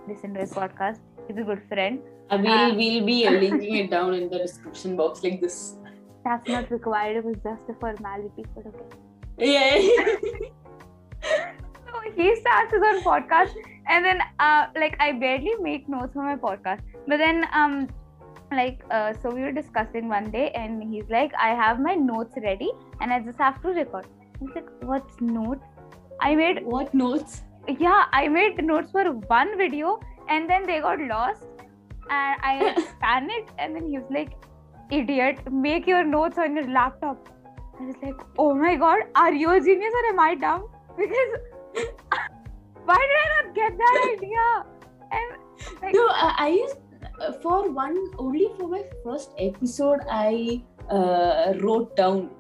Speaker 2: listen to his podcast. He's a good friend.
Speaker 1: Uh, we'll
Speaker 2: Uh,
Speaker 1: we'll be uh, linking it down in the description box like this.
Speaker 2: that's not required. It was just a formality but okay.
Speaker 1: Yeah.
Speaker 2: so he starts his own podcast. And then uh, like i barely make notes for my podcast. But then um like uh, so we were discussing one day and he's like i have my notes ready and i just have to record. He's like what's notes? I made
Speaker 1: what notes?
Speaker 2: yeah i made notes for one video and then they got lost and i panicked and then he was like idiot make your notes on your laptop. I was like oh my god are you a genius or am i dumb? Because why did i not get that idea? And like,
Speaker 1: No, I, I used uh, for one only for my first episode. I uh, wrote down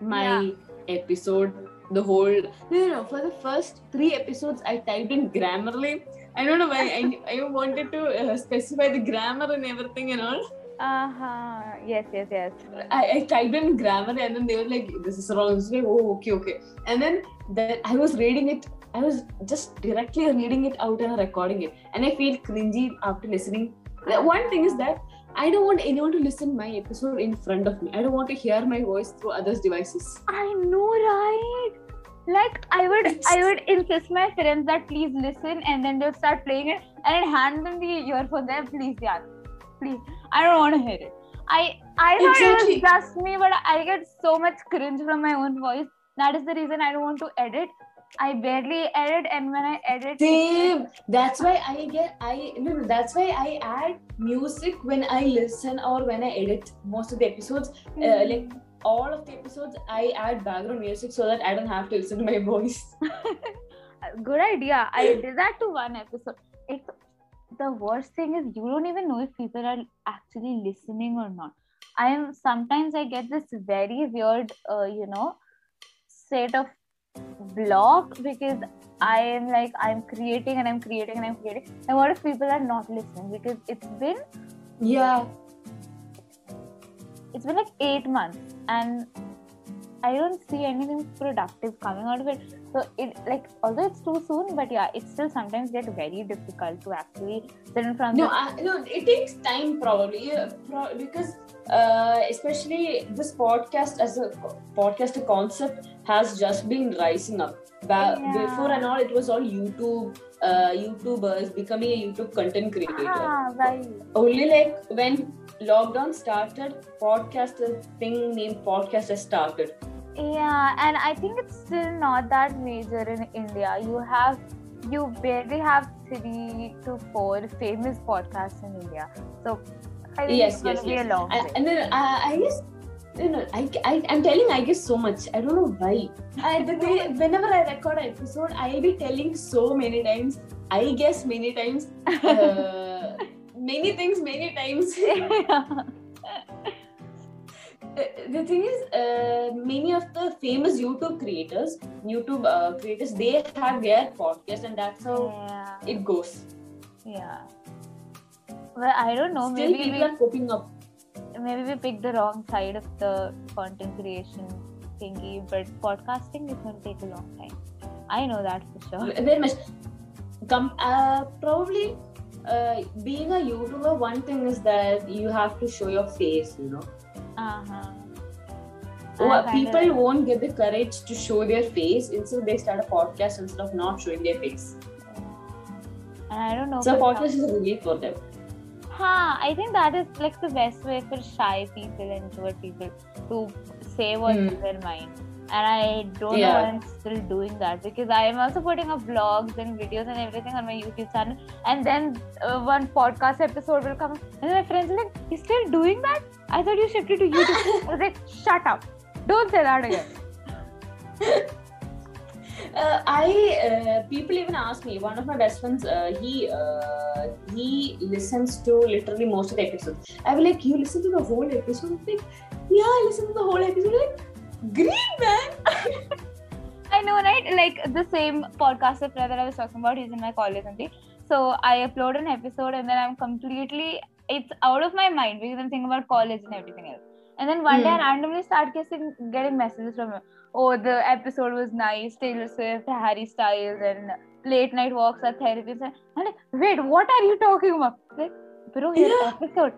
Speaker 1: my episode. The whole no, no, no. For the first three episodes, I typed in Grammarly. I don't know why I, I wanted to uh, specify the grammar and everything and all.
Speaker 2: uh-huh yes yes yes
Speaker 1: I, I typed in grammar and then they were like, "This is wrong." I was like, "Oh, okay, okay." And then that I was reading it. I was just directly reading it out and recording it, and I feel cringy after listening. The one thing is that I don't want anyone to listen my episode in front of me. I don't want to hear my voice through others' devices.
Speaker 2: i know right like i would
Speaker 1: It's-
Speaker 2: i would insist my friends that please listen and then they'll start playing it and I'd hand them the earphone there please yeah please i don't want to hear it i i thought it
Speaker 1: Exactly.
Speaker 2: was just me but i get so much cringe from my own voice that is the reason i don't want to edit i barely edit and when i edit
Speaker 1: Same. That's why I get I no, that's why I add music when I listen or when I edit most of the episodes. Uh, like all of the episodes, I add background music so that I don't have to listen to my voice.
Speaker 2: good idea i did that to one episode it, the worst thing is you don't even know if people are actually listening or not i am sometimes i get this very weird uh, you know state of block because i am like i'm creating and i'm creating and i'm creating and what if people are not listening because it's been
Speaker 1: Yeah.
Speaker 2: it's been like eight months and I don't see anything productive coming out of it. So it like although it's too soon, but yeah, it still sometimes get very difficult to actually sit in front
Speaker 1: No,
Speaker 2: of
Speaker 1: I, no, it takes time probably yeah, pro- because uh, especially this podcast as a podcast a concept has just been rising up. Ba-
Speaker 2: Yeah.
Speaker 1: Before and all, it was all YouTube, uh, YouTubers becoming a YouTube content creator.
Speaker 2: Ah, right.
Speaker 1: Only like when lockdown started, podcast a thing named podcast has started.
Speaker 2: Yeah, and I think it's still not that major in India. You have, you barely have three to four famous podcasts in India. So I think
Speaker 1: Yes,
Speaker 2: it's
Speaker 1: yes,
Speaker 2: to be
Speaker 1: yes.
Speaker 2: a long
Speaker 1: And, and then uh, I guess. You know, I, I, I'm telling I guess so much. I don't know why. I, the way, whenever I record an episode, I'll be telling so many times. I guess many times. Uh, many things, many times. Uh, the thing is, uh, many of the famous YouTube creators, YouTube uh, creators, they have their podcast, and that's how
Speaker 2: yeah,
Speaker 1: it goes.
Speaker 2: yeah. Well, I don't know.
Speaker 1: Still,
Speaker 2: maybe
Speaker 1: people
Speaker 2: we,
Speaker 1: are coping up.
Speaker 2: maybe we picked the wrong side of the content creation thingy, but podcasting is going to take a long time. I know that for sure.
Speaker 1: Very much. Com- uh, probably, uh, being a YouTuber, one thing is that you have to show your face. You know. Wha-
Speaker 2: I kinda-
Speaker 1: people won't get the courage to show their face. Instead, they start a podcast instead of not showing their face.
Speaker 2: And I don't know.
Speaker 1: So, podcast is a relief for them.
Speaker 2: Huh, I think that is like the best way for shy people and introvert people to say what's
Speaker 1: Hmm.
Speaker 2: in their mind. And I don't know
Speaker 1: Yeah.
Speaker 2: why I'm still doing that because I am also putting up vlogs and videos and everything on my YouTube channel. And then uh, one podcast episode will come, and my friends are like, "You're still doing that? I thought you shifted to YouTube." I was like, "Shut up! Don't say that again."
Speaker 1: Uh, I uh, people even ask me. One of my best friends, uh, he uh, he listens to literally most of the episodes. I was like, you listen to the whole episode? I'm like, yeah, I listen to the whole episode. Like, great man.
Speaker 2: I know, right? Like the same podcast that I was talking about, he's in my college and thing. So I upload an episode and then I'm completely, it's out of my mind because I'm thinking about college and everything else. And then one day I
Speaker 1: Hmm.
Speaker 2: randomly start getting, getting messages from him. Oh, the episode was nice. Taylor Swift, Harry Styles, and late night walks are therapy. I'm like, wait, what are you talking about? Like, bro, your
Speaker 1: Yeah.
Speaker 2: episode.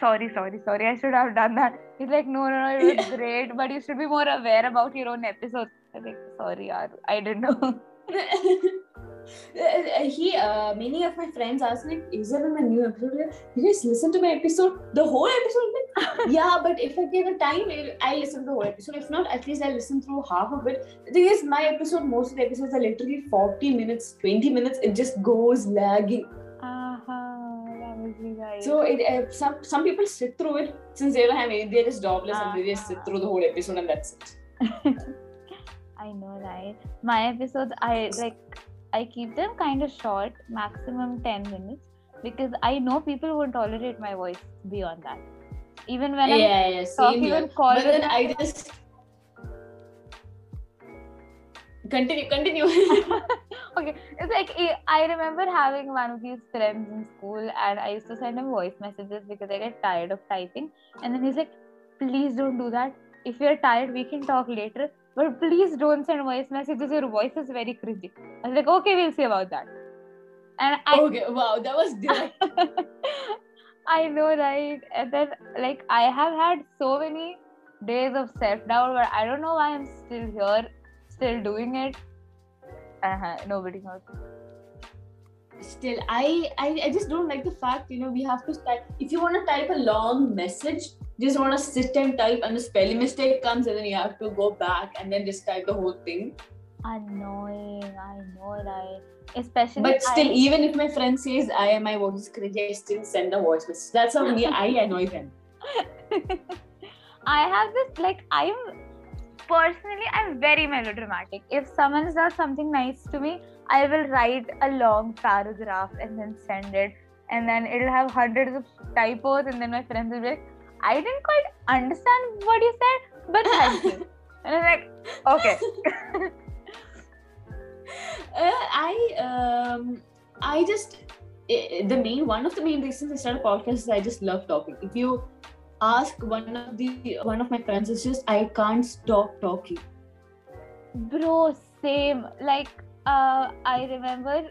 Speaker 2: Sorry, sorry, sorry. I should have done that. He's like, no, no, no, it was
Speaker 1: Yeah.
Speaker 2: great, but you should be more aware about your own episodes. I'm like, sorry, yaar, I didn't know.
Speaker 1: Uh, he uh, many of my friends ask like is there a new episode you guys listen to my episode the whole episode? Like, yeah but if i get a time I- listen to the whole episode. If not at least i listen through half of it. The thing is my episode most of the episodes are literally 40 minutes 20 minutes. It just goes lagging.
Speaker 2: Uh-huh, that was really nice.
Speaker 1: so it uh, some some people sit through it. Since they don't have any they're just jobless and they just sit through the whole episode and that's it.
Speaker 2: I know, right? My episodes, I like, I keep them kind of short, maximum 10 minutes, because I know people won't tolerate my voice beyond that. Even when I'm
Speaker 1: yeah yeah same
Speaker 2: talking
Speaker 1: here.
Speaker 2: call
Speaker 1: but then
Speaker 2: my
Speaker 1: i just continue continue.
Speaker 2: Okay it's like i remember having one of these friends in school and i used to send him voice messages because i get tired of typing. And then he's like please don't do that. If you're tired we can talk later but please don't send voice messages your voice is very cringy i was like okay we'll see about that and i
Speaker 1: okay wow that was direct
Speaker 2: I know, right? And then, like, I have had so many days of self doubt, but I don't know why I'm still here, still doing it. Uh-huh, nobody knows.
Speaker 1: still I, I i just don't like the fact you know we have to type if you want to type a long message just want to sit and type and the spelling mistake comes and then you have to go back and then just type the whole thing
Speaker 2: Annoying, I know, right? Especially,
Speaker 1: but still
Speaker 2: I,
Speaker 1: even if my friend says i am my voice is crazy i still send the voice message that's how me i annoy them
Speaker 2: I have this like I'm personally I'm very melodramatic. If someone does something nice to me, I will write a long paragraph and then send it, and then it'll have hundreds of typos, and then my friends will be like, "I didn't quite understand what you said, but thank you." And I'm like, "Okay."
Speaker 1: uh, I um I just the main one of the main reasons I started podcast is I just love talking. If you ask one of the one of my friends, it's just I can't stop talking.
Speaker 2: Bro, same. Like, uh, I remember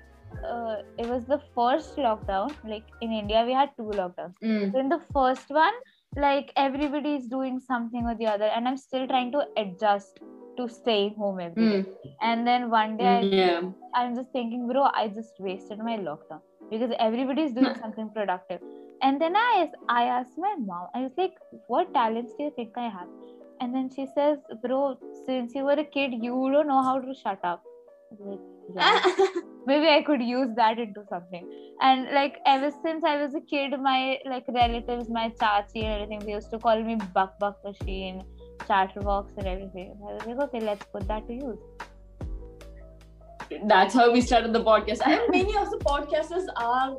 Speaker 2: uh, it was the first lockdown. Like in India, we had two lockdowns.
Speaker 1: Mm.
Speaker 2: So in the first one, like everybody is doing something or the other and i'm still trying to adjust to staying home every day.
Speaker 1: Mm.
Speaker 2: and then one day I,
Speaker 1: Yeah.
Speaker 2: i'm just thinking bro i just wasted my lockdown because everybody is doing something productive and then i i asked my mom i was like what talents do you think i have and then she says bro since you were a kid you don't know how to shut up I like, yeah maybe I could use that into something. And like ever since I was a kid, my like relatives, my chachi and everything, they used to call me buck buck machine, chatterbox and everything. I was like, okay, let's put that to use.
Speaker 1: That's how we started the podcast. I think many of the podcasters are,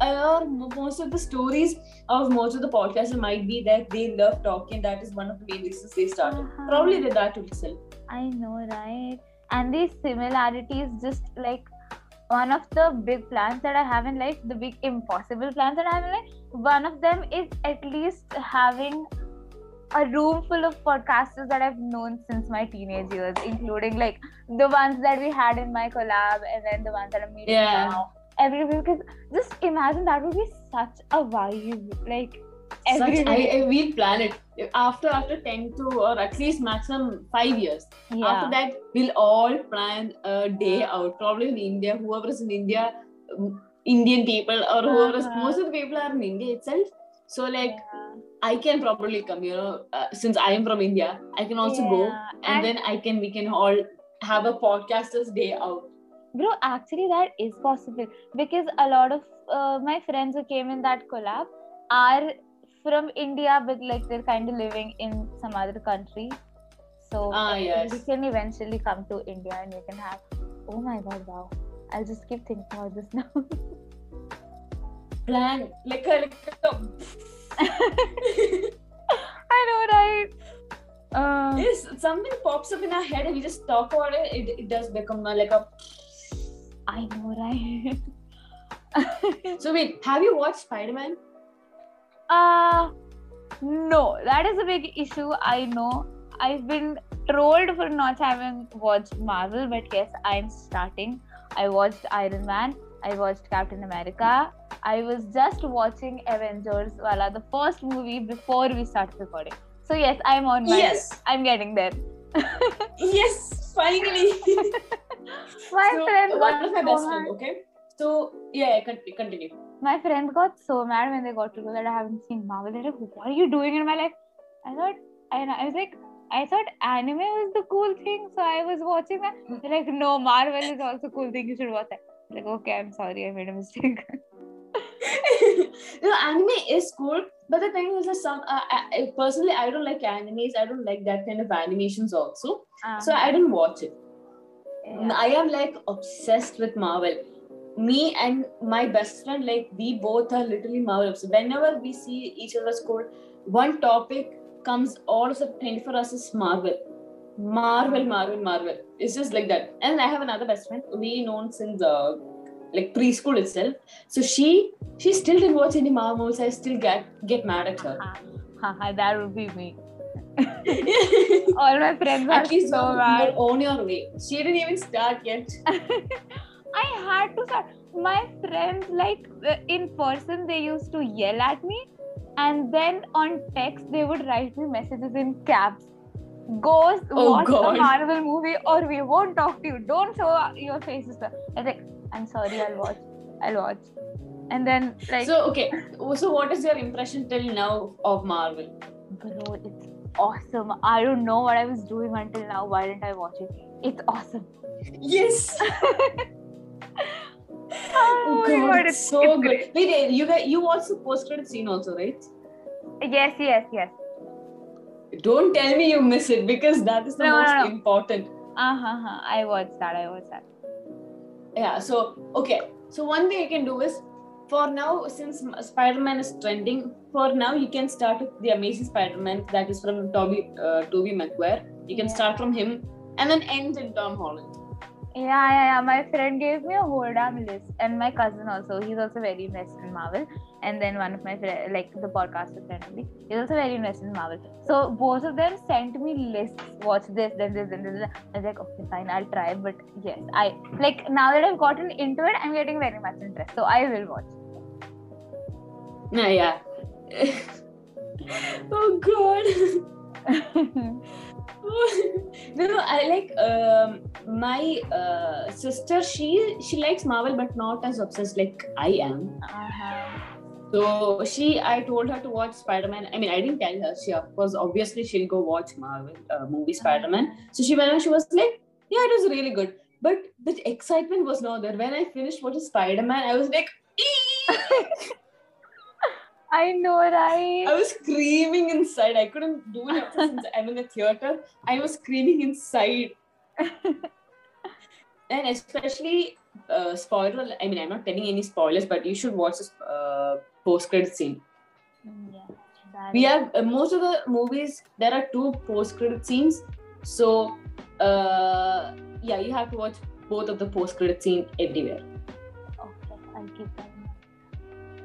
Speaker 1: are most of the stories of most of the podcasters might be that they love talking. That is one of the main reasons they started.
Speaker 2: Uh-huh.
Speaker 1: Probably with that itself.
Speaker 2: I know, right? And these similarities, just like one of the big plans that I have in life, the big impossible plans that I have in life, one of them is at least having a room full of podcasters that I've known since my teenage years, including like the ones that we had in my collab and then the ones that I'm meeting
Speaker 1: Yeah.
Speaker 2: now. Everybody, because just imagine that would be such a vibe. Like,
Speaker 1: Such, I. I, we'll plan it after after 10 to or at least maximum 5 years.
Speaker 2: yeah.
Speaker 1: After that, we'll all plan a day out. Probably in India, whoever is in India, um, Indian people or whoever is,
Speaker 2: Uh-huh.
Speaker 1: most of the people are in India itself. So like
Speaker 2: Yeah.
Speaker 1: I can probably come, you know, uh, since I am from India, I can also go
Speaker 2: Yeah.
Speaker 1: and, then I can we can all have a podcasters day out.
Speaker 2: bro actually that is possible because a lot of uh, my friends who came in that collab are from india but like they're kind of living in some other country so
Speaker 1: Ah, yes.
Speaker 2: we can eventually come to india and you can have oh my god wow i'll just keep thinking about this now
Speaker 1: Plan like a, like a
Speaker 2: i know right uh,
Speaker 1: yes, something pops up in our head and we just talk about it. It, it does become uh, like a.
Speaker 2: i know right
Speaker 1: So wait, have you watched Spider Man?
Speaker 2: Uh no, that is a big issue. I know. I've been trolled for not having watched Marvel, but yes, I'm starting. I watched Iron Man. I watched Captain America. I was just watching Avengers, wala, the first movie before we started recording. So yes, I'm on my.
Speaker 1: Yes.
Speaker 2: I'm getting there.
Speaker 1: Yes, finally.
Speaker 2: my
Speaker 1: so,
Speaker 2: friends
Speaker 1: one of my best
Speaker 2: mad.
Speaker 1: friend. Okay, so yeah, continue.
Speaker 2: My friends got so mad when they got to know that I haven't seen Marvel. They're like, "What are you doing in my life?" I thought, and I was like, I thought anime was the cool thing, so I was watching that. They're like, "No, Marvel is also cool thing. You should watch that." I'm like, okay, I'm sorry, I made a mistake.
Speaker 1: no, anime is cool, but the thing is that some uh, I- personally I don't like animes. I don't like that kind of animations also, so I don't watch it.
Speaker 2: yeah.
Speaker 1: I am like obsessed with Marvel. Me and my best friend, like we both are literally Marvel. obsessed. Whenever we see each other's code, one topic comes all of the time for us is Marvel. Marvel, Marvel, Marvel. It's just like that. And I have another best friend. We known since uh, like preschool itself. So she she still didn't watch any Marvel movies. I still get get mad at her.
Speaker 2: That would be me. All my friends are
Speaker 1: at least
Speaker 2: so
Speaker 1: you're on your way. She didn't even start yet.
Speaker 2: I had to start. My friends, like uh, in person, they used to yell at me, and then on text, they would write me messages in caps. Go
Speaker 1: Oh,
Speaker 2: watch
Speaker 1: God.
Speaker 2: the Marvel movie, or we won't talk to you. Don't show your faces. I was like, I'm sorry, I'll watch. I'll watch. And then, like,
Speaker 1: So okay, so what is your impression till now of Marvel?
Speaker 2: bro, it's awesome. I don't know what I was doing until now. Why didn't I watch it? It's awesome.
Speaker 1: Yes.
Speaker 2: Oh, my God,
Speaker 1: it's,
Speaker 2: it's
Speaker 1: so
Speaker 2: it's
Speaker 1: good.
Speaker 2: great.
Speaker 1: Wait, you guys, you watched the post credit scene also, right?
Speaker 2: Yes, yes, yes.
Speaker 1: Don't tell me you miss it because that is the
Speaker 2: No, no,
Speaker 1: most
Speaker 2: no.
Speaker 1: important.
Speaker 2: Uh huh. I watched that. I watched that.
Speaker 1: Yeah. So okay. So one thing you can do is, for now, since Spider-Man is trending, for now you can start with the Amazing Spider-Man that is from Tobey uh, Tobey Maguire. You can
Speaker 2: Yeah.
Speaker 1: start from him and then end in Tom Holland.
Speaker 2: Yeah, yeah, yeah. My friend gave me a whole damn list, and my cousin also. He's also very invested in Marvel. And then one of my friend, like the podcaster friend, only, he's also very invested in Marvel. So both of them sent me lists. Watch this, then this, then this. then- I was like, okay, fine, I'll try. But yes, I like now that I've gotten into it, I'm getting very much interest. So I will watch.
Speaker 1: Yeah, oh, yeah. no, no, I like um, my uh, sister. She she likes Marvel, but not as obsessed like I am.
Speaker 2: uh-huh.
Speaker 1: So she, I told her to watch Spider Man. I mean, I didn't tell her. She, of course, obviously, she'll go watch Marvel uh, movie Spider Man. So she went and she was like, "Yeah, it was really good." But the excitement was not there. When I finished watching Spider Man, I was like!
Speaker 2: I know, right?
Speaker 1: I was screaming inside. I couldn't do it since I'm in the theater. I was screaming inside. and especially uh, spoiler. I mean, I'm not telling any spoilers, but you should watch this uh, post credit scene.
Speaker 2: Yeah,
Speaker 1: We have uh, most of the movies. There are two post credit scenes, so uh, yeah, you have to watch both of the post credit scene everywhere.
Speaker 2: Okay, I'll keep that.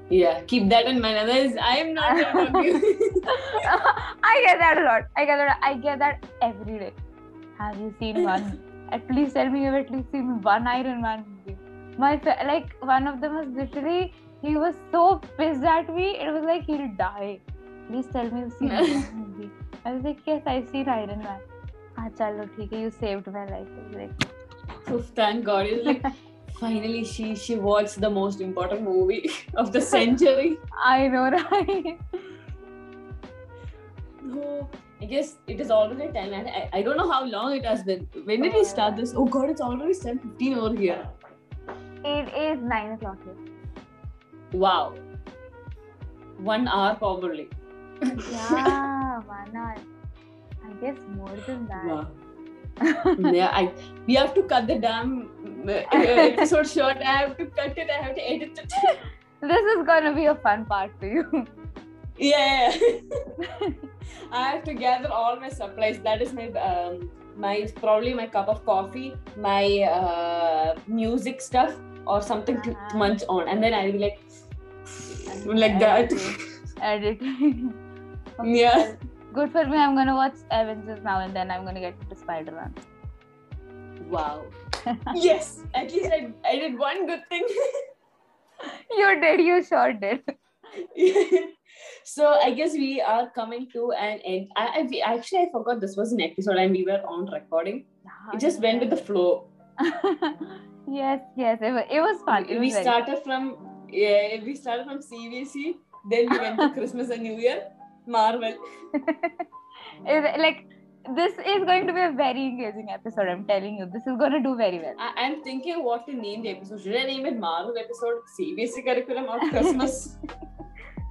Speaker 1: Yeah, keep that in mind. Otherwise, not talk to you.
Speaker 2: I get that a lot. I get that. I get that every day. Have you seen one? at least tell me you've at least seen one Iron Man movie. My like one of them was literally he was so pissed at me. It was like he'll die. Please tell me you've seen one movie. I was like, yes, I've seen Iron Man. Ah, chalo, theek hai, you saved my life. I was like,
Speaker 1: Oh, thank God. It's like finally she she watched the most important movie of the century.
Speaker 2: I know, right?
Speaker 1: Oh, I guess it is already time. and I, I don't know how long it has been. When did we start this? Oh God, it's already 7.15 over here.
Speaker 2: It is nine o'clock here.
Speaker 1: Wow. One hour probably.
Speaker 2: Yeah, one hour. I guess more than that.
Speaker 1: Wow. yeah, I we have to cut the damn episode short. I have to cut it. I have to edit it.
Speaker 2: This is gonna be a fun part for you.
Speaker 1: yeah. I have to gather all my supplies. That is my um my probably my cup of coffee, my uh, music stuff, or something to, to munch on, and then I'll be like like that.
Speaker 2: Editing.
Speaker 1: Yeah.
Speaker 2: Good for me. I'm gonna watch Avengers now and then I'm gonna get to Spider Man.
Speaker 1: Wow. yes. At least I, I did one good thing.
Speaker 2: you did. You sure did.
Speaker 1: so I guess we are coming to an end. I, I we- actually I forgot this was an episode and we were on recording. It just went with the flow.
Speaker 2: yes, yes. It was, it was fun. It
Speaker 1: we
Speaker 2: was
Speaker 1: started from yeah, we started from CBSE, then we went to Christmas and New Year, Marvel.
Speaker 2: Like this is going to be a very engaging episode. I'm telling you, this is going to do very well.
Speaker 1: I, I'm thinking what to name the episode. Should I name it Marvel episode, CBSE curriculum, or Christmas?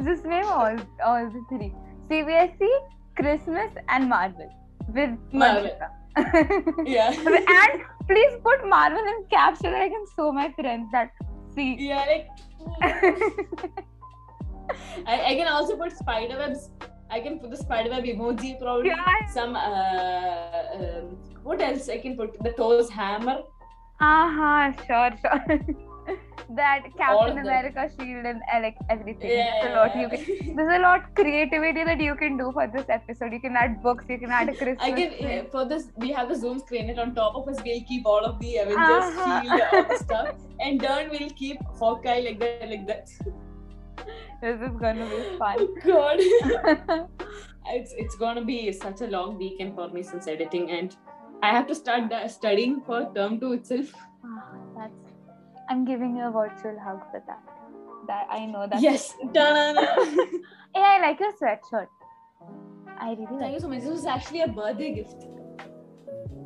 Speaker 2: Just name all all the three: CBSE, Christmas, and Marvel. With
Speaker 1: Marvel. Yeah.
Speaker 2: and please put Marvel in caps so that I can show my friends that see.
Speaker 1: Yeah, like I, I can also put spider webs. I can put the spider web emoji probably.
Speaker 2: Yeah.
Speaker 1: Some uh, um, what else I can put? The Thor's hammer.
Speaker 2: Uh-huh, sure, sure. that Captain
Speaker 1: them.
Speaker 2: America shield and uh, like everything.
Speaker 1: Yeah.
Speaker 2: There's a lot you can. There's a lot creativity that you can do for this episode. You can add books. You can add a Christmas.
Speaker 1: I can uh, for this we have the zoom screen and on top of us we'll keep all of the Avengers
Speaker 2: Uh-huh.
Speaker 1: shield all the stuff and then we'll keep Hawkeye like that like that.
Speaker 2: This is gonna be
Speaker 1: Oh
Speaker 2: fun.
Speaker 1: God. it's it's gonna be such a long weekend for me since editing and I have to start studying for term two itself.
Speaker 2: Ah, That's. I'm giving you a virtual hug for that. That I know that.
Speaker 1: Yes.
Speaker 2: Hey, I like your sweatshirt. I really
Speaker 1: Thank
Speaker 2: like
Speaker 1: you so much. This was actually a birthday gift.
Speaker 2: it.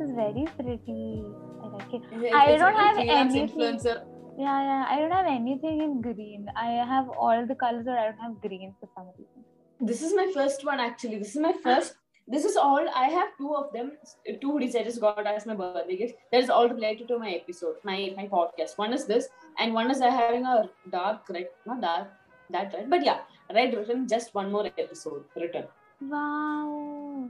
Speaker 2: It's very pretty. I like it.
Speaker 1: It's-
Speaker 2: I don't have anything.
Speaker 1: influencer.
Speaker 2: Yeah, yeah. I don't have anything in green. I have all the colors, but I don't have green for some reason.
Speaker 1: This is my first one actually. This is my first. This is all. I have two of them. Two hoodies I just got as my birthday gift. That is all related to my episode, my my podcast. One is this, and one is I having a dark red, not dark, that red, but yeah, red written. Just one more episode written.
Speaker 2: Wow.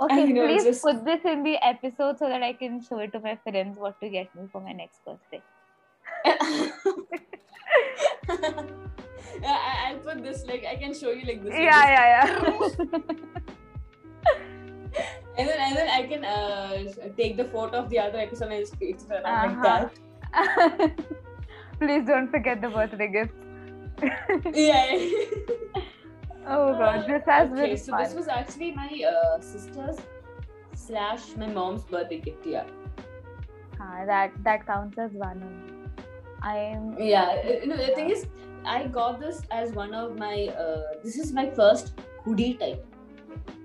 Speaker 2: Okay, please
Speaker 1: just-
Speaker 2: put this in the episode so that I can show it to my friends what to get me for my next birthday.
Speaker 1: I, I'll put this like I can show you like this.
Speaker 2: Yeah,
Speaker 1: this.
Speaker 2: yeah, yeah.
Speaker 1: And then and then I can uh, take the photo of the other episode and just paste it around like
Speaker 2: Uh-huh.
Speaker 1: that.
Speaker 2: Please don't forget the birthday gift.
Speaker 1: Yeah.
Speaker 2: Oh god, this has
Speaker 1: okay,
Speaker 2: been
Speaker 1: so
Speaker 2: fun.
Speaker 1: this was actually my uh, sister's slash my mom's birthday gift. Yeah,
Speaker 2: Ah, that that counts as one. only. I'm
Speaker 1: yeah. You know, the thing is, I got this as one of my. Uh, this is my first hoodie type.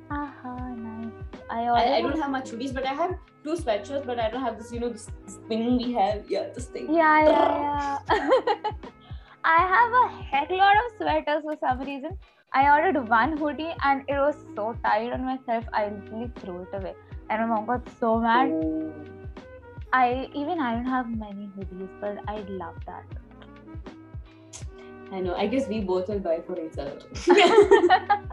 Speaker 2: Aha, nice. I
Speaker 1: I, I don't have much hoodies, but I have two sweatshirts. But I don't have this. You know, this, this thing we have. Yeah, this thing.
Speaker 2: Yeah, yeah, yeah. I have a heck lot of sweaters for some reason. I ordered one hoodie and it was so tight on myself, I literally threw it away. And my mom got so mad.
Speaker 1: Oh.
Speaker 2: I even I don't have many hoodies, but I love that.
Speaker 1: I know. I guess we both will buy for each other.
Speaker 2: yeah,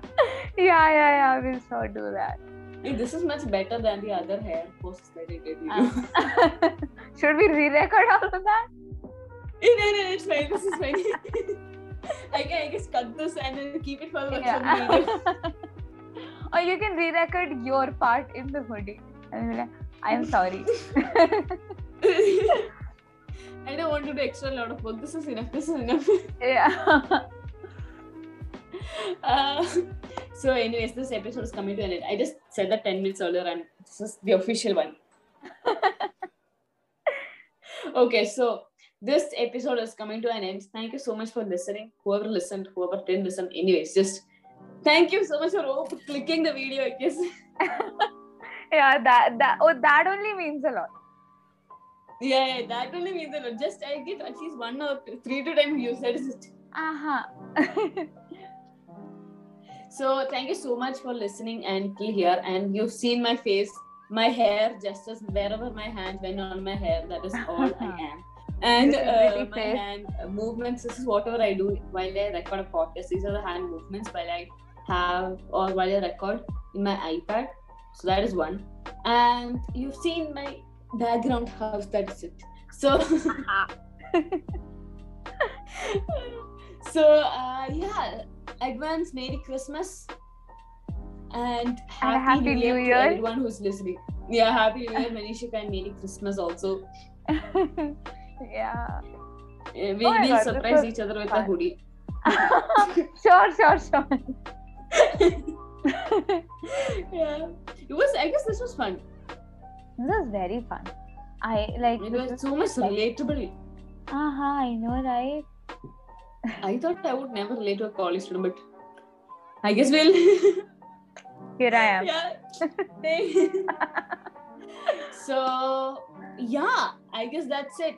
Speaker 2: yeah, yeah. We'll sure do that.
Speaker 1: Hey, this is much better than the other hair posts that I did. You
Speaker 2: Uh,
Speaker 1: know?
Speaker 2: Should we re-record all of that?
Speaker 1: Eh, no, no, it's fine. This is fine. I can, I guess cut this and then keep it for the rest of the video.
Speaker 2: Yeah. or you can re-record your part in the hoodie. And be like, I'm sorry.
Speaker 1: I don't want to do extra lot of work. This is enough. This is enough.
Speaker 2: yeah.
Speaker 1: Uh, so, anyways, this episode is coming to an end. I just said that 10 minutes earlier, and this is the official one. okay, so this episode is coming to an end. Thank you so much for listening. Whoever listened, whoever didn't listen, anyways, just thank you so much for, for clicking the video, I guess.
Speaker 2: Yeah, that that oh that only means a lot.
Speaker 1: Yeah, yeah, that only means a lot. Just I get at least one or two, three to ten views. That is it.
Speaker 2: Uh-huh.
Speaker 1: So thank you so much for listening and till here. And you've seen my face, my hair, just as wherever my hand went on my hair. That is all I am. And uh, my
Speaker 2: face.
Speaker 1: hand movements. This is whatever I do while I record a podcast. These are the hand movements while I have or while I record in my iPad. So that is one. And you've seen my background house. That is it. So. so uh, yeah advance merry christmas and happy,
Speaker 2: Happy
Speaker 1: new, year,
Speaker 2: Year.
Speaker 1: to everyone who's listening yeah happy new year manishika and merry christmas also
Speaker 2: yeah.
Speaker 1: We,
Speaker 2: Oh
Speaker 1: we'll
Speaker 2: God,
Speaker 1: surprise each other with a hoodie
Speaker 2: sure, sure, sure.
Speaker 1: yeah it was i guess this was fun
Speaker 2: This was very fun. I like
Speaker 1: it was so much
Speaker 2: fun.
Speaker 1: relatable
Speaker 2: Uh-huh, I know, right?
Speaker 1: i thought i would never relate to a college student but i guess we'll
Speaker 2: Here I am.
Speaker 1: yeah. So yeah, I guess that's it.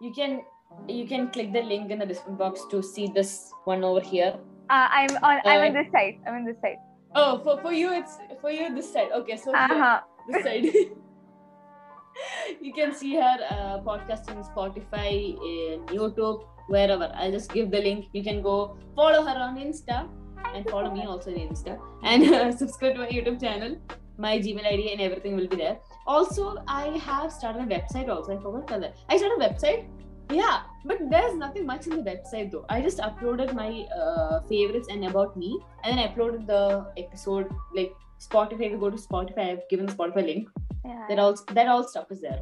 Speaker 1: You can you can click the link in the description box to see this one over here.
Speaker 2: Uh, I'm on. I'm
Speaker 1: Uh,
Speaker 2: on this side. I'm on this side.
Speaker 1: Oh, for, for you it's for you this side. Okay, so
Speaker 2: Uh-huh.
Speaker 1: this side. you can see her uh, podcast in Spotify, in YouTube, wherever. I'll just give the link. You can go follow her on Insta and follow me also on Insta and uh, subscribe to my YouTube channel. My Gmail ID and everything will be there. Also, I have started a website also. I forgot that. I started a website. Yeah, but there's nothing much in the website though. I just uploaded my uh, favorites and about me, and then I uploaded the episode like Spotify. If you go to Spotify, I've given the Spotify link.
Speaker 2: Yeah.
Speaker 1: That all that all stuff is there.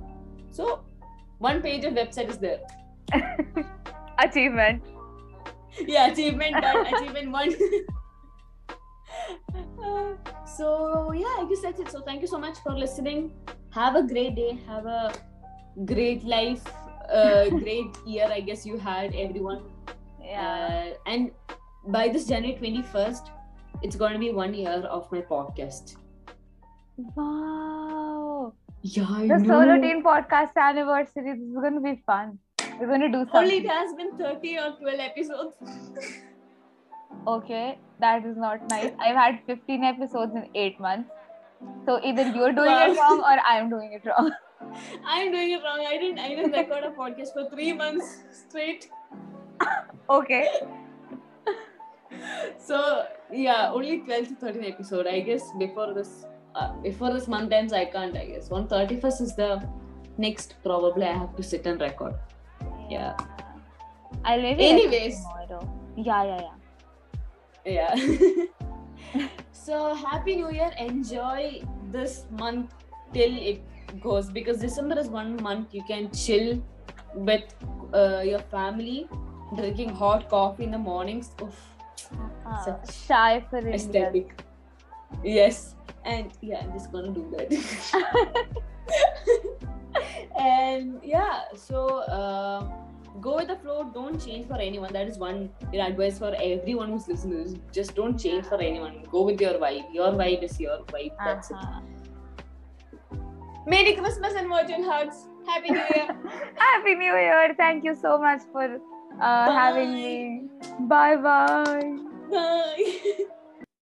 Speaker 1: So one page of website is there.
Speaker 2: Achievement.
Speaker 1: yeah, achievement done, achievement one. Uh, so yeah, I guess that's it. So thank you so much for listening. Have a great day. Have a great life. Uh, great year. I guess you had everyone.
Speaker 2: Yeah.
Speaker 1: Uh, and by this January twenty first, it's going to be one year of my podcast.
Speaker 2: wow.
Speaker 1: Yeah, I
Speaker 2: The
Speaker 1: know.
Speaker 2: Solo Teen Podcast anniversary. This is gonna be fun. We're gonna do something.
Speaker 1: Only it has been thirty or twelve episodes.
Speaker 2: Okay, that is not nice. I've had 15 episodes in 8 months. So either you're doing
Speaker 1: Wow.
Speaker 2: it wrong or I'm doing it wrong.
Speaker 1: I'm doing it wrong. I didn't. I didn't record a podcast for three months straight.
Speaker 2: Okay.
Speaker 1: So yeah, only twelve to thirteen episode. I guess before this, uh, before this month ends, I can't. I guess on thirty first is the next. Probably I have to sit and record. Yeah.
Speaker 2: I'll maybe
Speaker 1: Anyways.
Speaker 2: tomorrow. Yeah, yeah, yeah.
Speaker 1: Yeah. so happy New Year! Enjoy this month till it goes because December is one month you can chill with uh, your family, drinking hot coffee in the mornings. Oof.
Speaker 2: Uh,
Speaker 1: Such
Speaker 2: shy for
Speaker 1: aesthetic. Yes, and yeah, I'm just gonna do that. and yeah, so uh, go with the flow. Don't change for anyone. That is one you know, advice for everyone who's listening. Just don't change for anyone. Go with your vibe. Your vibe is your vibe. That's
Speaker 2: Uh-huh.
Speaker 1: it. Merry Christmas and virgin hugs. Happy New Year.
Speaker 2: Happy New Year. Thank you so much for uh, having me. Bye bye.
Speaker 1: Bye.